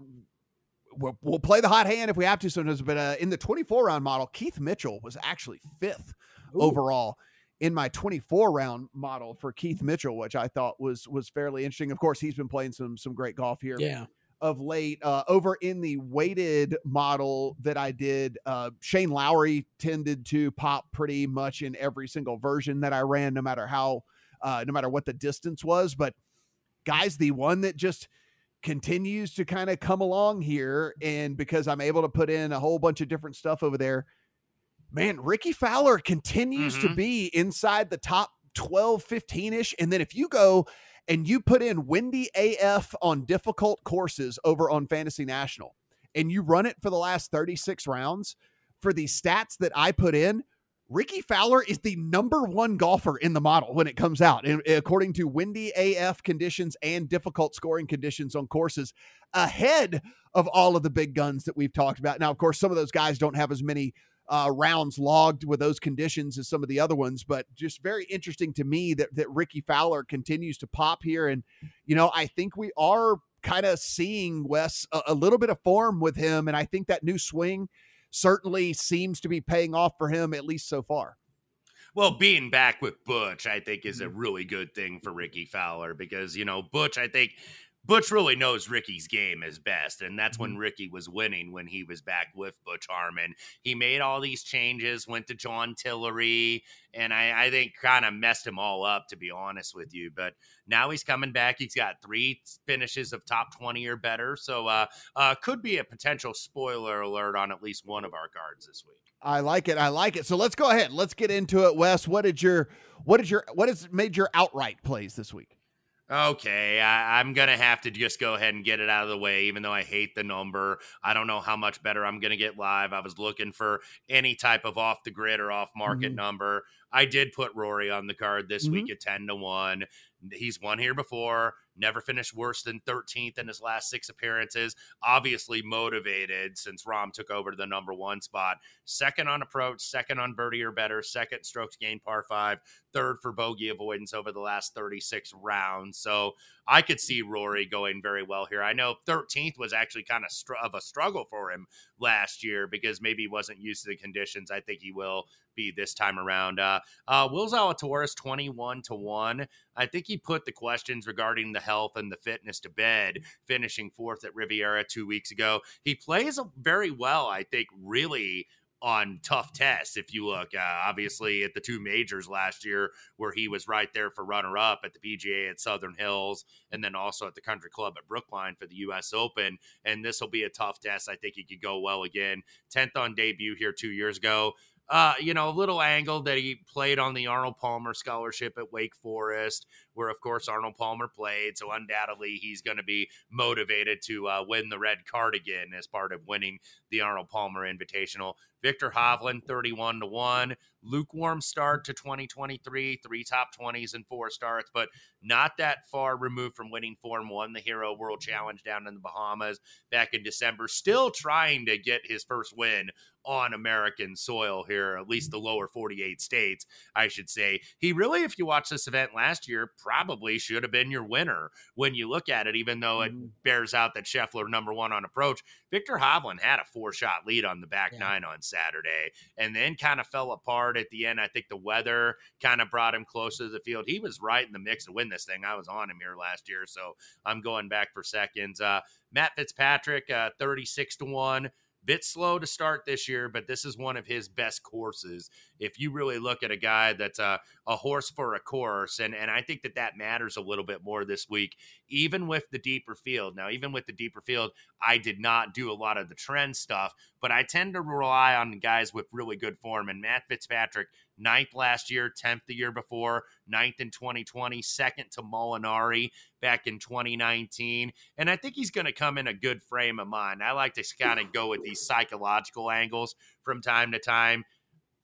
we'll, we'll play the hot hand if we have to sometimes. But uh, in the 24 round model, Keith Mitchell was actually fifth Ooh. overall in my 24 round model for Keith Mitchell, which I thought was was fairly interesting. Of course, he's been playing some some great golf here. Yeah. of late. Uh, over in the weighted model that I did, uh, Shane Lowry tended to pop pretty much in every single version that I ran, no matter how, uh, no matter what the distance was. But guys, the one that just continues to kind of come along here, and because I'm able to put in a whole bunch of different stuff over there, man, Rickie Fowler continues mm-hmm. to be inside the top 12, 15 ish. And then if you go and you put in Windy AF on difficult courses over on Fantasy National and you run it for the last 36 rounds for the stats that I put in, Rickie Fowler is the number one golfer in the model when it comes out, and according to windy AF conditions and difficult scoring conditions on courses, ahead of all of the big guns that we've talked about. Now, of course, some of those guys don't have as many uh, rounds logged with those conditions as some of the other ones, but just very interesting to me that that Rickie Fowler continues to pop here, and you know I think we are kind of seeing Wes a, a little bit of form with him, and I think that new swing certainly seems to be paying off for him at least so far. Well, being back with Butch, I think, is a mm-hmm. really good thing for Ricky Fowler because, you know, Butch, I think Butch really knows Rickie's game is best, and that's when mm-hmm. Rickie was winning when he was back with Butch Harmon. He made all these changes, went to John Tillery, and I, I think kind of messed him all up, to be honest with you. But now he's coming back. He's got three finishes of top 20 or better. So uh, uh, could be a potential spoiler alert on at least one of our cards this week. I like it. I like it. So let's go ahead. Let's get into it, Wes. What did your what did your what has made your outright plays this week? Okay, I, am gonna have to just go ahead and get it out of the way, even though I hate the number. I don't know how much better I'm gonna get live. I was looking for any type of off the grid or off market mm-hmm. number. I did put Rory on the card this mm-hmm. week at 10 to 1. He's won here before, never finished worse than 13th in his last six appearances. Obviously motivated since Rahm took over to the number one spot. Second on approach, second on birdie or better, second strokes gained par five, third for bogey avoidance over the last 36 rounds. So I could see Rory going very well here. I know 13th was actually kind of str- of a struggle for him last year because maybe he wasn't used to the conditions. I think he will be this time around. Uh, uh, Will Zalatoris 21 to 1. I think he put the questions regarding the health and the fitness to bed, finishing fourth at Riviera two weeks ago. He plays very well, I think, really on tough tests. If you look, uh, obviously, at the two majors last year, where he was right there for runner up at the PGA at Southern Hills, and then also at the Country Club at Brookline for the U.S. Open. And this will be a tough test. I think he could go well again. 10th on debut here two years ago uh, you know, a little angle that he played on the Arnold Palmer scholarship at Wake Forest, where of course Arnold Palmer played. So undoubtedly he's going to be motivated to uh, win the red card again as part of winning the Arnold Palmer Invitational. Viktor Hovland, 31 to 1. Lukewarm start to 2023, three top 20s and four starts, but not that far removed from winning Form 1, the Hero World Challenge down in the Bahamas back in December. Still trying to get his first win on American soil here, at least the lower 48 states, I should say. He really, if you watch this event last year, probably should have been your winner when you look at it, even though it mm-hmm. bears out that Scheffler number one on approach. Viktor Hovland had a four shot lead on the back yeah. nine on Saturday and then kind of fell apart at the end. I think the weather kind of brought him closer to the field. He was right in the mix to win this thing. I was on him here last year, so I'm going back for seconds. Uh, Matt Fitzpatrick, uh, 36 to 1 bit slow to start this year, but this is one of his best courses. If you really look at a guy that's a, a horse for a course, and, and I think that that matters a little bit more this week, even with the deeper field. Now, even with the deeper field, I did not do a lot of the trend stuff, but I tend to rely on guys with really good form. And Matt Fitzpatrick ninth last year, 10th the year before, ninth in 2020, second to Molinari back in 2019. And I think he's going to come in a good frame of mind. I like to kind of go with these psychological angles from time to time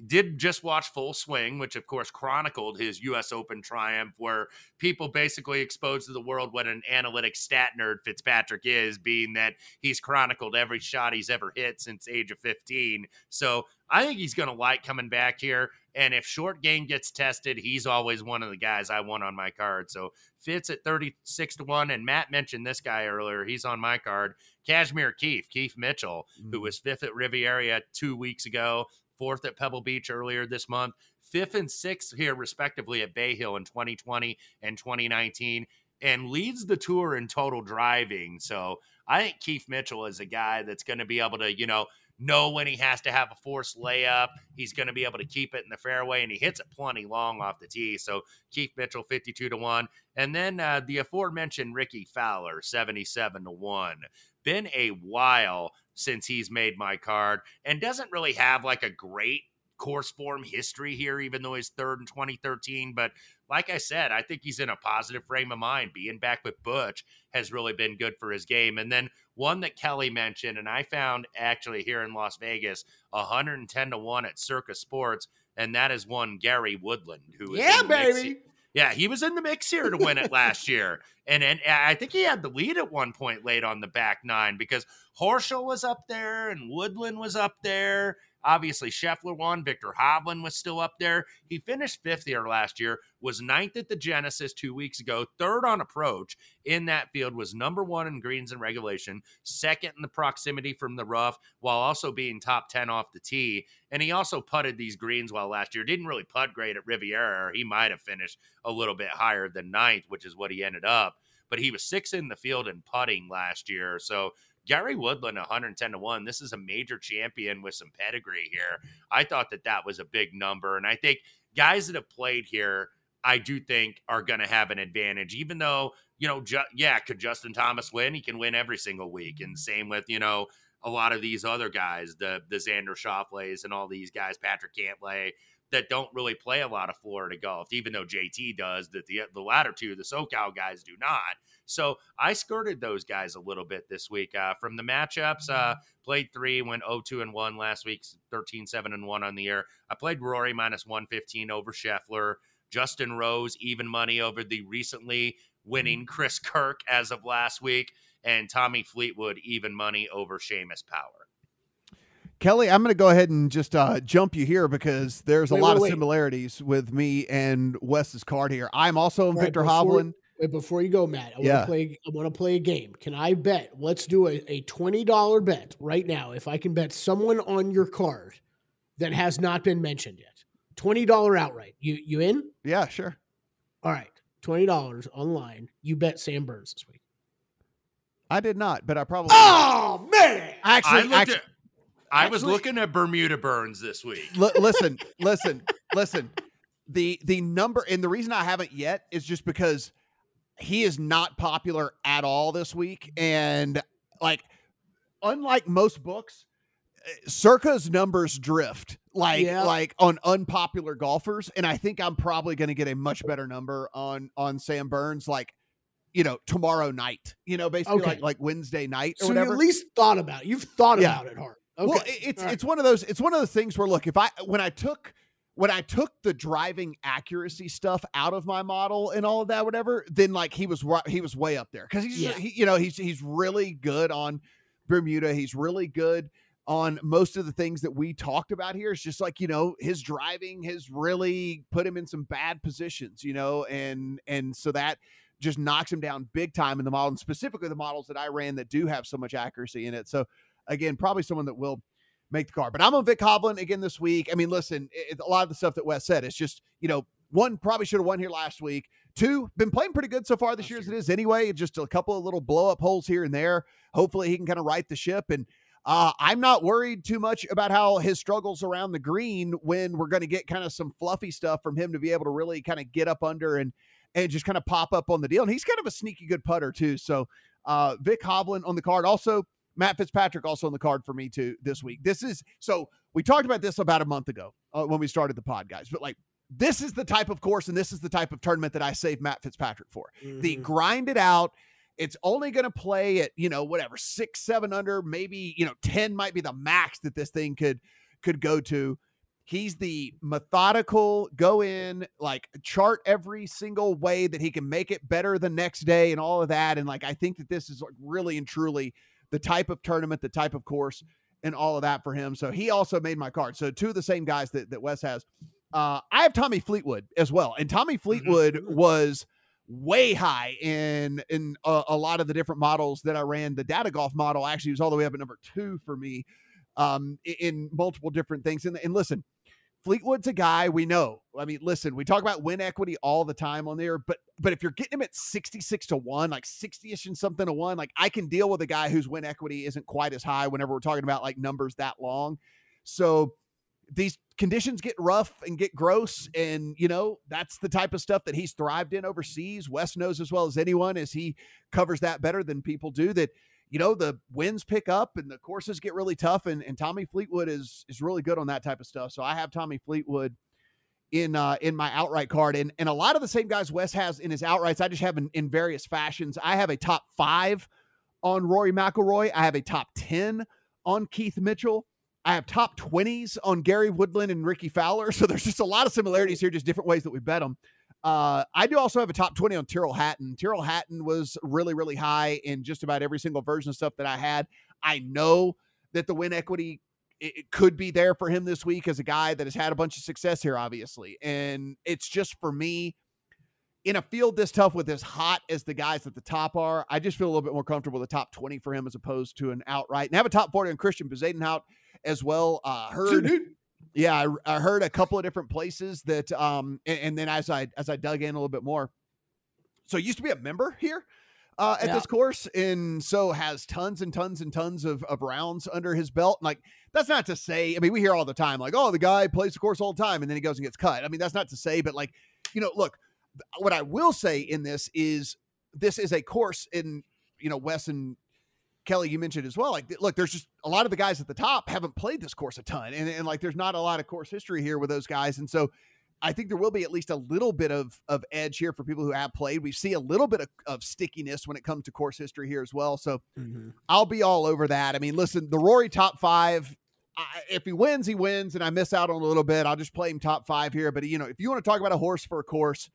did just watch Full Swing, which of course chronicled his U.S. Open triumph, where people basically exposed to the world what an analytic stat nerd Fitzpatrick is, being that he's chronicled every shot he's ever hit since age of 15. So I think he's going to like coming back here. And if short game gets tested, he's always one of the guys I want on my card. So Fitz at 36 to 1. And Matt mentioned this guy earlier. He's on my card. Cashmere Keith, Keith Mitchell, mm-hmm. who was fifth at Riviera two weeks ago, fourth at Pebble Beach earlier this month, fifth and sixth here, respectively, at Bay Hill in 2020 and 2019, and leads the tour in total driving. So I think Keith Mitchell is a guy that's going to be able to, you know, know when he has to have a forced layup. He's going to be able to keep it in the fairway, and he hits it plenty long off the tee. So Keith Mitchell, 52 to 1. And then uh, the aforementioned Rickie Fowler, 77 to 1. Been a while since he's made my card and doesn't really have like a great course form history here, even though he's third in 2013. But like I said, I think he's in a positive frame of mind. Being back with Butch has really been good for his game. And then one that Kelly mentioned, and I found actually here in Las Vegas, 110 to 1 at Circa Sports, and that is one Gary Woodland, who is yeah, baby. Yeah, he was in the mix here to win it last [laughs] year. And, and I think he had the lead at one point late on the back nine because Horschel was up there and Woodland was up there Obviously, Scheffler won. Viktor Hovland was still up there. He finished fifth here last year, was ninth at the Genesis two weeks ago, third on approach in that field, was number one in greens and regulation, second in the proximity from the rough, while also being top 10 off the tee. And he also putted these greens well last year. Didn't really putt great at Riviera. He might have finished a little bit higher than ninth, which is what he ended up. But he was six in the field in putting last year. So Gary Woodland, 110 to 1. This is a major champion with some pedigree here. I thought that that was a big number. And I think guys that have played here, I do think are going to have an advantage, even though, you know, ju- yeah, could Justin Thomas win? He can win every single week. And same with, you know, a lot of these other guys, the the Xander Schauffele's and all these guys, Patrick Cantlay, that don't really play a lot of Florida golf, even though JT does, that the the latter two, the SoCal guys, do not. So I skirted those guys a little bit this week. Uh, from the matchups, uh, played three, went 0-2 and 1 last week, 13-7 and 1 on the year. I played Rory minus 115 over Scheffler. Justin Rose, even money over the recently winning mm. Chris Kirk as of last week. And Tommy Fleetwood, even money over Seamus Power. Kelly, I'm going to go ahead and just uh, jump you here because there's a wait, lot wait, of similarities wait. with me and Wes's card here. I'm also right, Viktor Hovland. Wait, before you go, Matt, I want to play. I want to play a game. Can I bet? Let's do a, a twenty dollar bet right now. If I can bet someone on your card that has not been mentioned yet, twenty dollar outright. You you in? Yeah, sure. All right, twenty dollars online. You bet Sam Burns this week. I did not, but I probably. Oh man! Actually, I, actually, at, I was looking at Bermuda Burns this week. L- listen, listen, listen. The the number and the reason I haven't yet is just because he is not popular at all this week. And like, unlike most books, eh, Circa's numbers drift like yeah. like on unpopular golfers, and I think I'm probably going to get a much better number on on Sam Burns, like you know tomorrow night. You know, basically okay. like like Wednesday night. so whatever. you at least thought about it. You've thought yeah. about it hard. Okay. Well, it's right. it's one of those it's one of those things where look if I when I took when I took the driving accuracy stuff out of my model and all of that, whatever, then like he was he was way up there because he's yeah. he, you know he's he's really good on Bermuda. He's really good on most of the things that we talked about here. It's just like you know his driving has really put him in some bad positions, you know, and and so that just knocks him down big time in the model, and specifically the models that I ran that do have so much accuracy in it. So again, probably someone that will make the car. But I'm on Vic Hovland again this week. I mean, listen, it, a lot of the stuff that Wes said, it's just, you know, one, probably should have won here last week. Two, been playing pretty good so far this year as it is anyway. Just a couple of little blow up holes here and there. Hopefully he can kind of right the ship. And uh, I'm not worried too much about how his struggles around the green when we're going to get kind of some fluffy stuff from him to be able to really kind of get up under and and just kind of pop up on the deal. And he's kind of a sneaky good putter too. So uh, Vic Hovland on the card. Also, Matt Fitzpatrick also on the card for me too this week. This is so we talked about this about a month ago uh, when we started the pod, guys. But like this is the type of course and this is the type of tournament that I save Matt Fitzpatrick for. Mm-hmm. The grind it out. It's only going to play at you know whatever six, seven under, maybe you know ten might be the max that this thing could could go to. He's the methodical, go in, like chart every single way that he can make it better the next day and all of that. And like, I think that this is like really and truly the type of tournament, the type of course, and all of that for him. So he also made my card. So two of the same guys that, that Wes has. Uh, I have Tommy Fleetwood as well, and Tommy mm-hmm. Fleetwood mm-hmm. was way high in in a, a, lot of the different models that I ran. The data golf model actually was all the way up at number two for me um, in multiple different things. And, and listen, Fleetwood's a guy we know. I mean, listen, we talk about win equity all the time on there, but but if you're getting him at 66 to 1, like 60ish and something to 1, like I can deal with a guy whose win equity isn't quite as high whenever we're talking about like numbers that long. So these conditions get rough and get gross and you know that's the type of stuff that he's thrived in overseas wes knows as well as anyone as he covers that better than people do that you know the winds pick up and the courses get really tough and, and tommy fleetwood is is really good on that type of stuff. So i have tommy fleetwood in uh in my outright card and and a lot of the same guys wes has in his outrights. I just have in, in various fashions. I have a top five on rory mcilroy. I have a top 10 on keith mitchell. I have top 20s on Gary Woodland and Rickie Fowler. [laughs] So there's just a lot of similarities here, just different ways that we bet them. Uh, I do also have a top 20 on Tyrrell Hatton. Tyrrell Hatton was really, really high in just about every single version of stuff that I had. I know that the win equity it, could be there for him this week as a guy that has had a bunch of success here, obviously. And it's just for me, in a field this tough with as hot as the guys at the top are, I just feel a little bit more comfortable with a top 20 for him as opposed to an outright. And have a top 40 on Christian Bezuidenhout as well. Uh, heard, yeah, I, I, heard a couple of different places that, um, and, and, then as I as I dug in a little bit more, so used to be a member here. Uh, at yeah. this course, and so has tons and tons and tons of, of rounds under his belt. And like, that's not to say, I mean, we hear all the time, like, oh, the guy plays the course all the time and then he goes and gets cut. I mean, that's not to say, but like, you know, look, what I will say in this is this is a course in, you know, Wes and Kelly, you mentioned as well. Like, look, there's just a lot of the guys at the top haven't played this course a ton, and, and like, there's not a lot of course history here with those guys, and so I think there will be at least a little bit of of edge here for people who have played. We see a little bit of, of stickiness when it comes to course history here as well. So mm-hmm. I'll be all over that. I mean, listen, the Rory top five. I, if he wins, he wins, and I miss out on a little bit. I'll just play him top five here. But you know, if you want to talk about a horse for a course,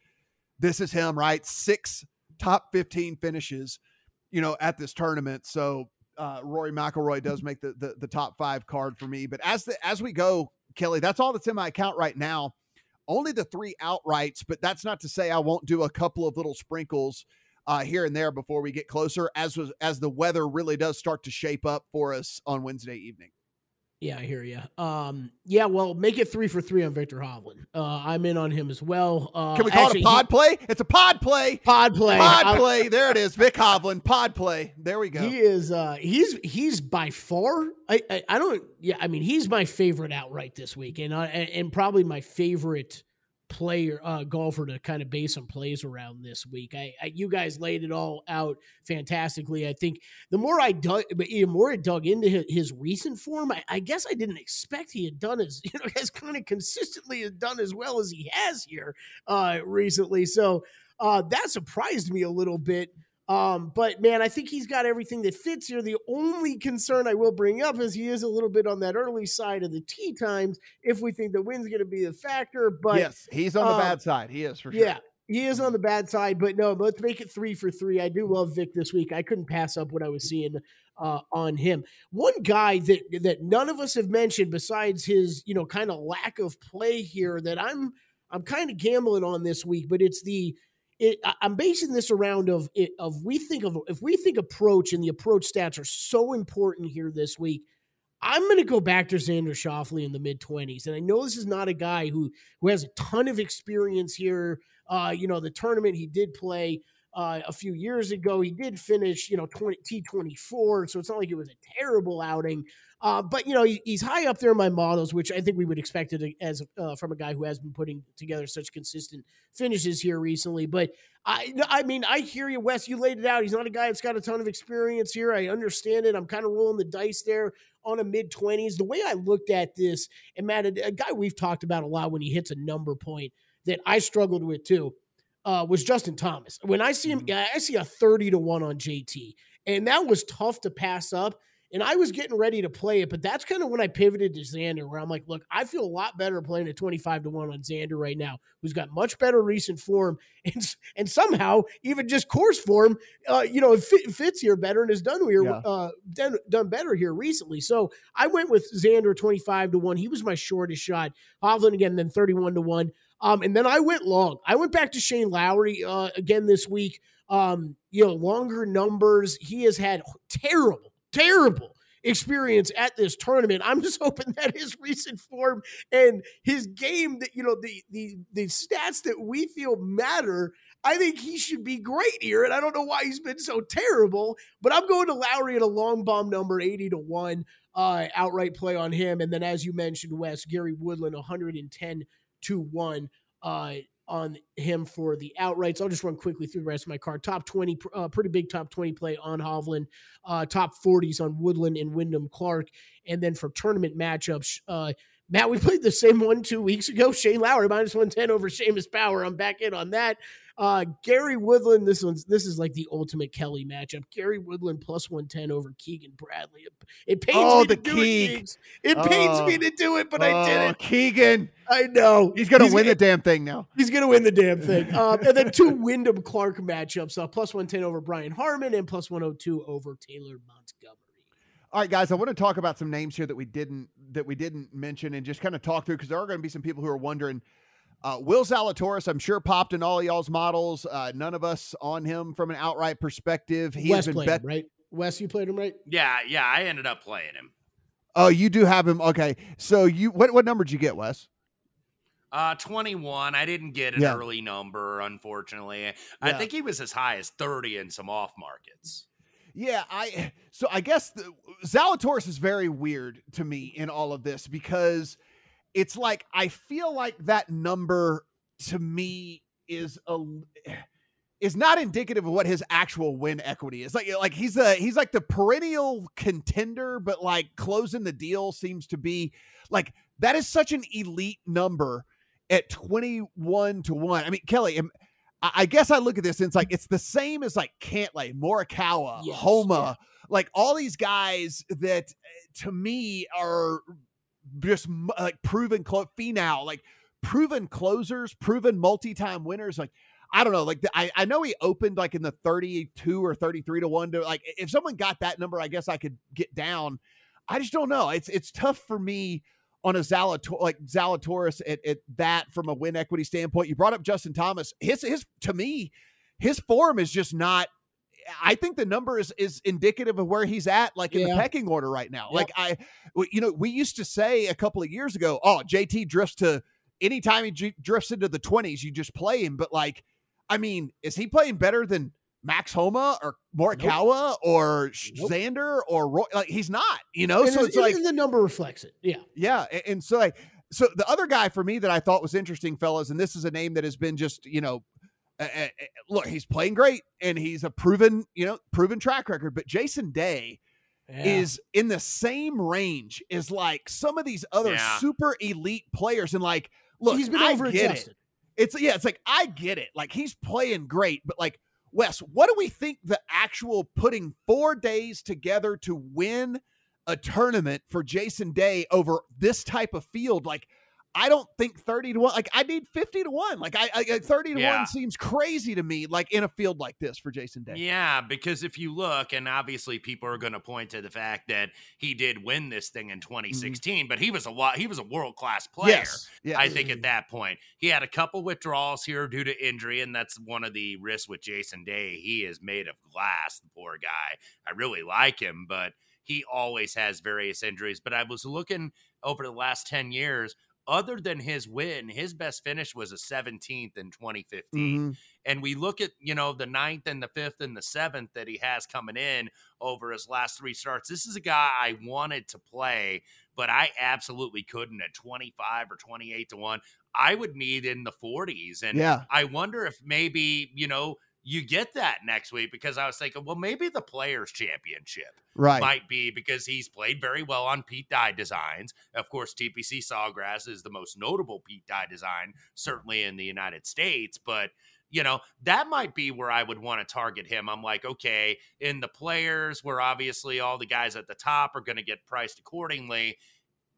this is him, right? Six top fifteen finishes you know, at this tournament. So uh, Rory McIlroy does make the, the, the top five card for me. But as the as we go, Kelly, that's all that's in my account right now. Only the three outrights, but that's not to say I won't do a couple of little sprinkles uh, here and there before we get closer, as was as the weather really does start to shape up for us on Wednesday evening. Yeah, I hear you. Um, yeah, well, make it three for three on Viktor Hovland. Uh, I'm in on him as well. Uh, Can we call actually, it a pod he, play? It's a pod play. Pod play. Pod I, play. There it is. Vic Hovland. Pod play. There we go. He is. Uh, he's he's by far. I, I, I don't. Yeah, I mean he's my favorite outright this week, and uh, and probably my favorite player uh, golfer to kind of base some plays around this week. I, I, you guys laid it all out fantastically. I think the more I dug, the more I dug into his, his recent form, I, I, guess I didn't expect he had done as [laughs] you know as kind of consistently has done as well as he has here uh, recently. So uh, that surprised me a little bit. Um, but man, I think he's got everything that fits here. The only concern I will bring up is he is a little bit on that early side of the tee times if we think the wind's going to be the factor. But yes, he's on the um, bad side. He is for sure. Yeah, he is on the bad side. But no, let's make it three for three. I do love Vic this week. I couldn't pass up what I was seeing uh, on him. One guy that that none of us have mentioned besides his you know kind of lack of play here that I'm I'm kind of gambling on this week, but it's the it, I'm basing this around of of we think of if we think approach and the approach stats are so important here this week. I'm going to go back to Xander Schauffele in the mid 20s, and I know this is not a guy who who has a ton of experience here. Uh, you know, the tournament he did play uh, a few years ago, he did finish, you know, 20, T24, so it's not like it was a terrible outing. Uh, but you know he, he's high up there in my models, which I think we would expect it as uh, from a guy who has been putting together such consistent finishes here recently. But I, I mean, I hear you, Wes. You laid it out. He's not a guy that's got a ton of experience here. I understand it. I'm kind of rolling the dice there on a mid twenties. The way I looked at this, and Matt, a guy we've talked about a lot when he hits a number point that I struggled with too. Uh, was Justin Thomas. When I see him, mm-hmm. I see a 30 to 1 on JT. And that was tough to pass up. And I was getting ready to play it, but that's kind of when I pivoted to Xander, where I'm like, look, I feel a lot better playing a 25 to 1 on Xander right now, who's got much better recent form [laughs] and and somehow even just course form, uh, you know, fit, fits here better and has done here yeah. uh, done, done better here recently. So I went with Xander 25 to 1. He was my shortest shot. Hovland again, then 31 to 1. Um, and then I went long. I went back to Shane Lowry uh, again this week. Um, you know, longer numbers. He has had terrible terrible experience at this tournament. I'm just [laughs] hoping that his recent form and his game that you know the the the stats that we feel matter. I think he should be great here, and I don't know why he's been so terrible. But I'm going to Lowry at a long bomb number, eighty to one, uh, outright play on him, and then as you mentioned, Wes Gary Woodland, 110 to one. Uh, on him for the outrights. I'll just run quickly through the rest of my card. Top 20, uh, pretty big top 20 play on Hovland. Uh, top 40s on Woodland and Wyndham Clark. And then for tournament matchups, uh, Matt, we played the same one two weeks ago. Shane Lowry minus 110 over Seamus Power. I'm back in on that. Uh, Gary Woodland, this one's this is like the ultimate Kelly matchup. Gary Woodland plus 110 over Keegan Bradley. It, it pains oh, me to do Keeg. it, Keegs. It pains me Oh. to do it, but I did Oh, it. Keegan. I know. He's going to win the damn thing now. He's going to win the damn thing. Um, and then two Wyndham Clark matchups uh, plus 110 over Brian Harman and plus 102 over Taylor Montgomery. All right, guys, I want to talk about some names here that we didn't that we didn't mention and just kind of talk through because there are going to be some people who are wondering. Uh, Will Zalatoris, I'm sure, popped in all y'all's models. Uh, none of us on him from an outright perspective. He Wes has been played bet. him, right? Wes, you played him, right? Yeah, yeah, I ended up playing him. Oh, you do have him. Okay, so you what what number did you get, Wes? Uh, 21. I didn't get an Yeah. early number, unfortunately. I think he was as high as 30 in some off markets. Yeah, I so I guess the, Zalatoris is very weird to me in all of this because it's like I feel like that number to me is a is not indicative of what his actual win equity is. Like like he's a he's like the perennial contender, but like closing the deal seems to be like that is such an elite number at 21 to 1. I mean, Kelly, am- I guess I look at this and it's like it's the same as like Cantlay, Morikawa, Yes, Homa, like all these guys that uh, to me are just like proven clo- Finau, like proven closers, proven multi-time winners. Like I don't know, like the, I I know he opened like in the 32 or 33 to 1 to like if someone got that number, I guess I could get down. I just don't know. It's it's tough for me on a Zalator like Zalatoris at, at that from a win equity standpoint. You brought up Justin Thomas. His his to me, his form is just not. I think the number is is indicative of where he's at, like in the pecking order right now. Yep. Like I, you know, we used to say a couple of years ago, oh, JT drifts to anytime he drifts into the twenties, you just play him. But like, I mean, is he playing better than Max Homa or Morikawa or Nope. Xander or Roy? Like, he's not. You know, And so his- it's like the number reflects it. Yeah. yeah, a- and so like so the other guy for me that I thought was interesting, fellas, and this is a name that has been just you know, uh, look, he's playing great and he's a proven you know proven track record, but Jason Day Yeah. is in the same range as like some of these other Yeah. super elite players, and like look, He's been I over get it. It's yeah, it's like I get it. Like he's playing great, but like Wes, what do we think the actual putting four days together to win a tournament for Jason Day over this type of field? Like, I don't think 30 to 1. Like, I need 50 to 1. Like, I, I uh, 30 to Yeah. 1 seems crazy to me, like in a field like this for Jason Day. Yeah, because if you look, and obviously people are going to point to the fact that he did win this thing in mm-hmm. 2016, but he was a wa- he was a world class player. Yes. Yes. I think at that point he had a couple withdrawals here due to injury, and that's one of the risks with Jason Day. He is made of glass, the poor guy. I really like him, but he always has various injuries. But I was looking over the last 10 years. Other than his win, his best finish was a 17th in 2015 Mhm. and we look at you know the ninth and the fifth and the seventh that he has coming in over his last three starts this is a guy i wanted to play but i absolutely couldn't at 25 or 28 to 1 i would need in the 40s and Yeah. i wonder if maybe you know you get that next week because i was thinking well maybe the players championship Right. might be because he's played very well on Pete Dye designs. Of course, TPC Sawgrass is the most notable Pete Dye design, certainly in the United States. But you know that might be where I would want to target him. I'm like, okay, in the players, where obviously all the guys at the top are going to get priced accordingly.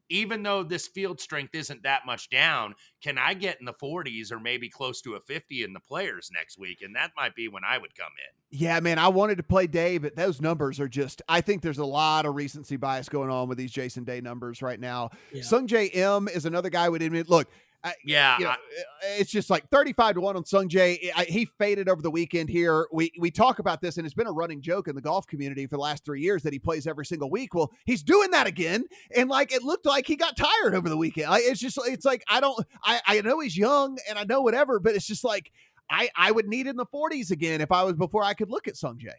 Even though this field strength isn't that much down, can I get in the 40s or maybe close to a 50 in the players next week? And that might be when I would come in. Yeah, man, I wanted to play Day, but those numbers are just. I think there's a lot of recency bias going on with these Jason Day numbers right now. Yeah. Sungjae Im is another guy would admit. Look, I, Yeah, you know, I- eh, it's just like 35 to 1 on Sung Jae. Eh, I, he faded over the weekend here. We we talk about this, and it's been a running joke in the golf community for the last three years that he plays every single week. Well, he's doing that again. And like it looked like he got tired over the weekend. Like, it's just it's like I don't I, I know he's young and I know whatever, but it's just like I, I would need it in the 40s again if I was before I could look at Sung Jae.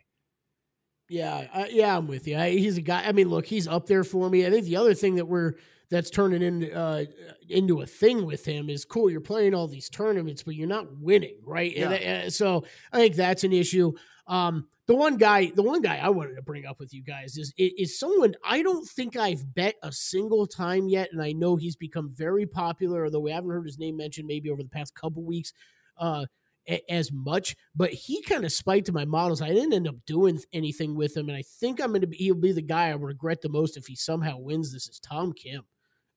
Yeah, I, yeah, I'm with you. I, he's a guy. I mean, look, he's up there for me. I think the other thing that we're that's turning in, uh, into a thing with him is cool. You're playing all these tournaments, but you're not winning, right? And, uh, so I think that's an issue. Um, the one guy, the one guy I wanted to bring up with you guys is is someone I don't think I've bet a single time yet, and I know he's become very popular. Although we haven't heard his name mentioned maybe over the past couple weeks. Uh, as much, but he kind of spiked in my models. I didn't end up doing anything with him, and I think I'm gonna be. He'll be the guy I regret the most if he somehow wins this. Is Tom Kim?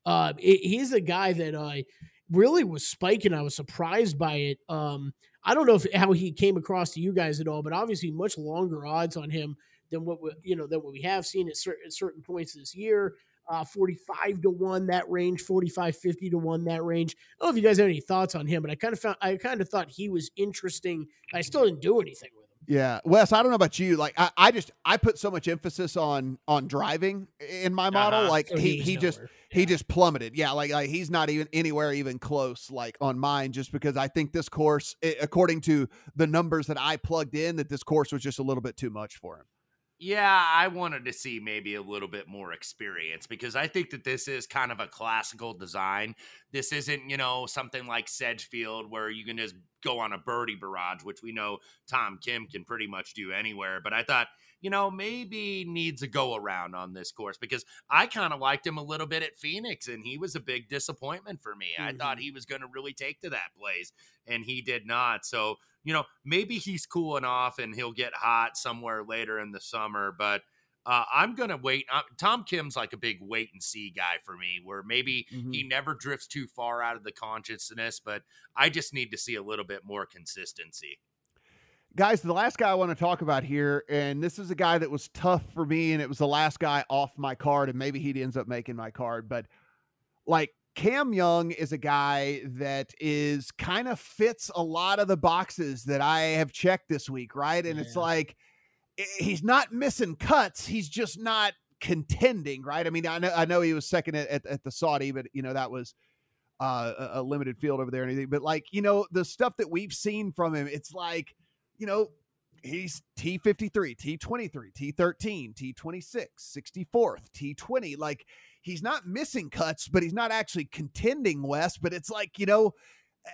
Uh, it- he's a guy that I really was spiking. I was surprised by it. Um, I don't know if how he came across to you guys at all, but obviously much longer odds on him than what we, you know than what we have seen at at certain points this year. Uh, 45 to 1 that range 45 50 to 1 that range i don't know if you guys have any thoughts on him but i kind of found i kind of thought he was interesting i still didn't do anything with him Yeah, Wes, I don't know about you. Like, I, I just I put so much emphasis on on driving in my model. Uh-huh. Like So he he he just he just plummeted. Yeah, like like he's not even anywhere even close. Like on mine, just because I think this course, according to the numbers that I plugged in, that this course was just a little bit too much for him. Yeah, I wanted to see maybe a little bit more experience because I think that this is kind of a classical design. This isn't, you know, something like Sedgefield where you can just go on a birdie barrage, which we know Tom Kim can pretty much do anywhere. But I thought, you know, maybe needs a go around on this course because I kind of liked him a little bit at Phoenix and he was a big disappointment for me. I thought mm-hmm. he was going to really take to that place and he did not. So, you know, maybe he's cooling off and he'll get hot somewhere later in the summer. But uh, I'm going to wait. Uh, Tom Kim's like a big wait and see guy for me, where maybe he never drifts too far out of the consciousness, but I just need to see a little bit more consistency. Guys, the last guy I want to talk about here, and this is a guy that was tough for me, and it was the last guy off my card, and maybe he ends up making my card, but like Cam Young is a guy that is kind of fits a lot of the boxes that I have checked this week, right? And it's like he's not missing cuts, he's just not contending, right? I mean, I know I know he was second at, at, at the Saudi, but you know that was uh, a, a limited field over there and anything. But like you know the stuff that we've seen from him, it's like you know he's T53, T23, T13, T26, 64th, T20. Like he's not missing cuts, but he's not actually contending Wes. But it's like, you know, eh,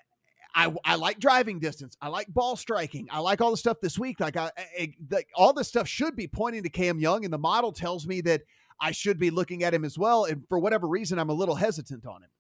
I, I like driving distance. I like ball striking. I like all the stuff this week. Like I, I like all this stuff should be pointing to Cam Young, and the model tells me that I should be looking at him as well. And for whatever reason, I'm a little hesitant on him.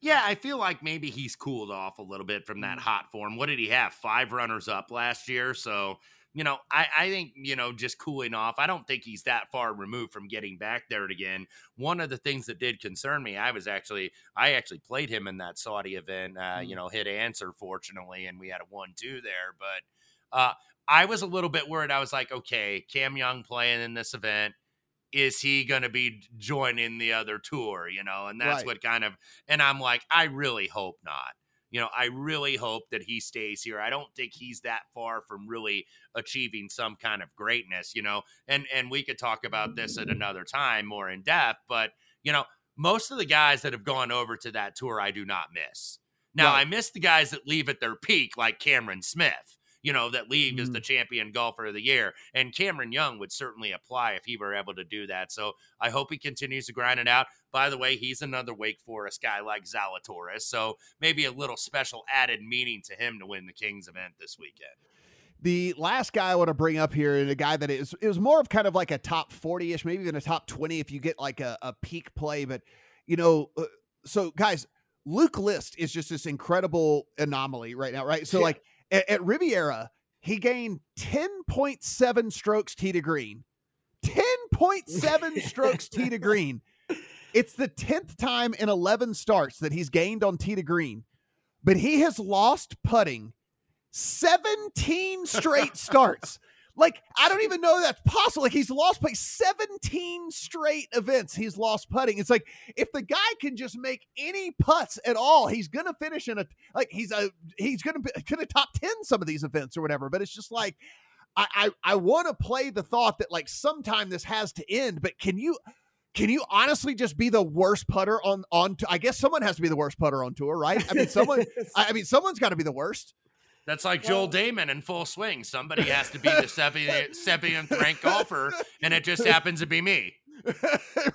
Yeah, I feel like maybe he's cooled off a little bit from that hot form. What did he have? Five runners up last year. So, you know, I, I think, you know, just cooling off. I don't think he's that far removed from getting back there again. One of the things that did concern me, I was actually, I actually played him in that Saudi event, uh, you know, hit answer, fortunately, and we had a one two there. But uh, I was a little bit worried. I was like, okay, Cam Young playing in this event is he going to be joining the other tour you know and that's Right. what kind of and i'm like i really hope not you know i really hope that he stays here i don't think he's that far from really achieving some kind of greatness you know and and we could talk about this at another time more in depth but you know most of the guys that have gone over to that tour i do not miss now Right. i miss the guys that leave at their peak like cameron smith you know, that leave as the champion golfer of the year. And Cameron Young would certainly apply if he were able to do that. So I hope he continues to grind it out. By the way, he's another Wake Forest guy like Zalatoris. So maybe a little special added meaning to him to win the Kings event this weekend. The last guy I want to bring up here, and a guy that is it was more of kind of like a top forty ish, maybe even a top twenty if you get like a, a peak play. But you know, uh, so guys, Luke List is just this incredible anomaly right now, right? So Yeah. like at, at Riviera, he gained ten point seven strokes tee to green, ten point seven [laughs] strokes tee to green. It's the tenth time in eleven starts that he's gained on tee to green, but he has lost putting 17 straight [laughs] starts. Like, I don't even know that's possible. Like, he's lost by 17 straight events. He's lost putting. It's like if the guy can just make any putts at all, he's gonna finish in a like he's a he's gonna be gonna top 10 some of these events or whatever. But it's just like I I, I want to play the thought that like sometime this has to end, but can you can you honestly just be the worst putter on on? I guess someone has to be the worst putter on tour, right? I mean, someone. [laughs] I mean, someone's got to be the worst. That's like Joel Dahmen in full swing. Somebody has to be the 70th, 70th ranked golfer, and it just happens to be me. [laughs]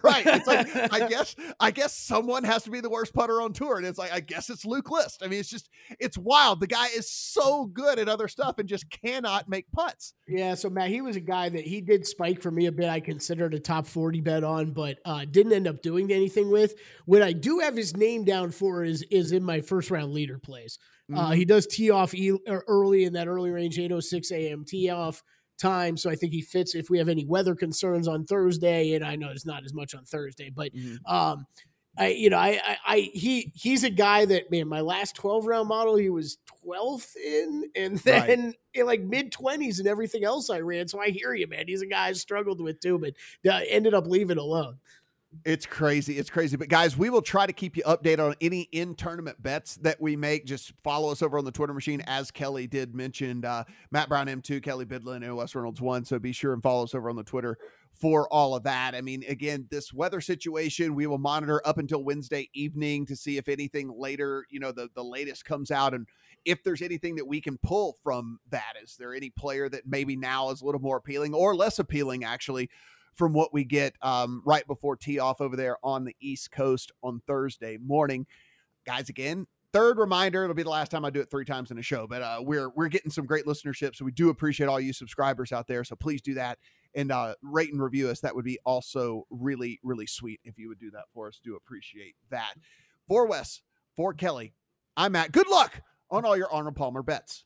right. It's like I guess I guess someone has to be the worst putter on tour. And it's like, I guess it's Luke List. I mean, it's just it's wild. The guy is so good at other stuff and just cannot make putts. Yeah, so Matt, he was a guy that he did spike for me a bit. I considered a top 40 bet on, but uh, didn't end up doing anything with. What I do have his name down for is is in my first round leader plays. Uh, mm-hmm. Uh, he does tee off e- early in that early range, 806 a.m. tee off time. So I think he fits if we have any weather concerns on Thursday. And I know it's not as much on Thursday, but mm-hmm. um, I, you know, I, I, I, he, he's a guy that, man, my last 12 round model, he was 12th in, and then right. [laughs] in like mid 20s and everything else I ran. So I hear you, man. He's a guy I struggled with too, but uh, ended up leaving alone. It's crazy. It's crazy. But guys, we will try to keep you updated on any in tournament bets that we make. Just follow us over on the Twitter machine, as Kelly did mention. Uh, Matt Brown M2, Kelly Bidlin, and Wes Reynolds one. So be sure and follow us over on the Twitter for all of that. I mean, again, this weather situation we will monitor up until Wednesday evening to see if anything later, you know, the the latest comes out and if there's anything that we can pull from that. Is there any player that maybe now is a little more appealing or less appealing actually from what we get um, right before tee off over there on the East Coast on Thursday morning. Guys, again, third reminder it'll be the last time i do it three times in a show but uh, we're we're getting some great listenership so we do appreciate all you subscribers out there so please do that and uh, rate and review us. That would be also really really sweet if you would do that for us. Do appreciate that. For wes for kelly i'm matt. Good luck on all your arnold palmer bets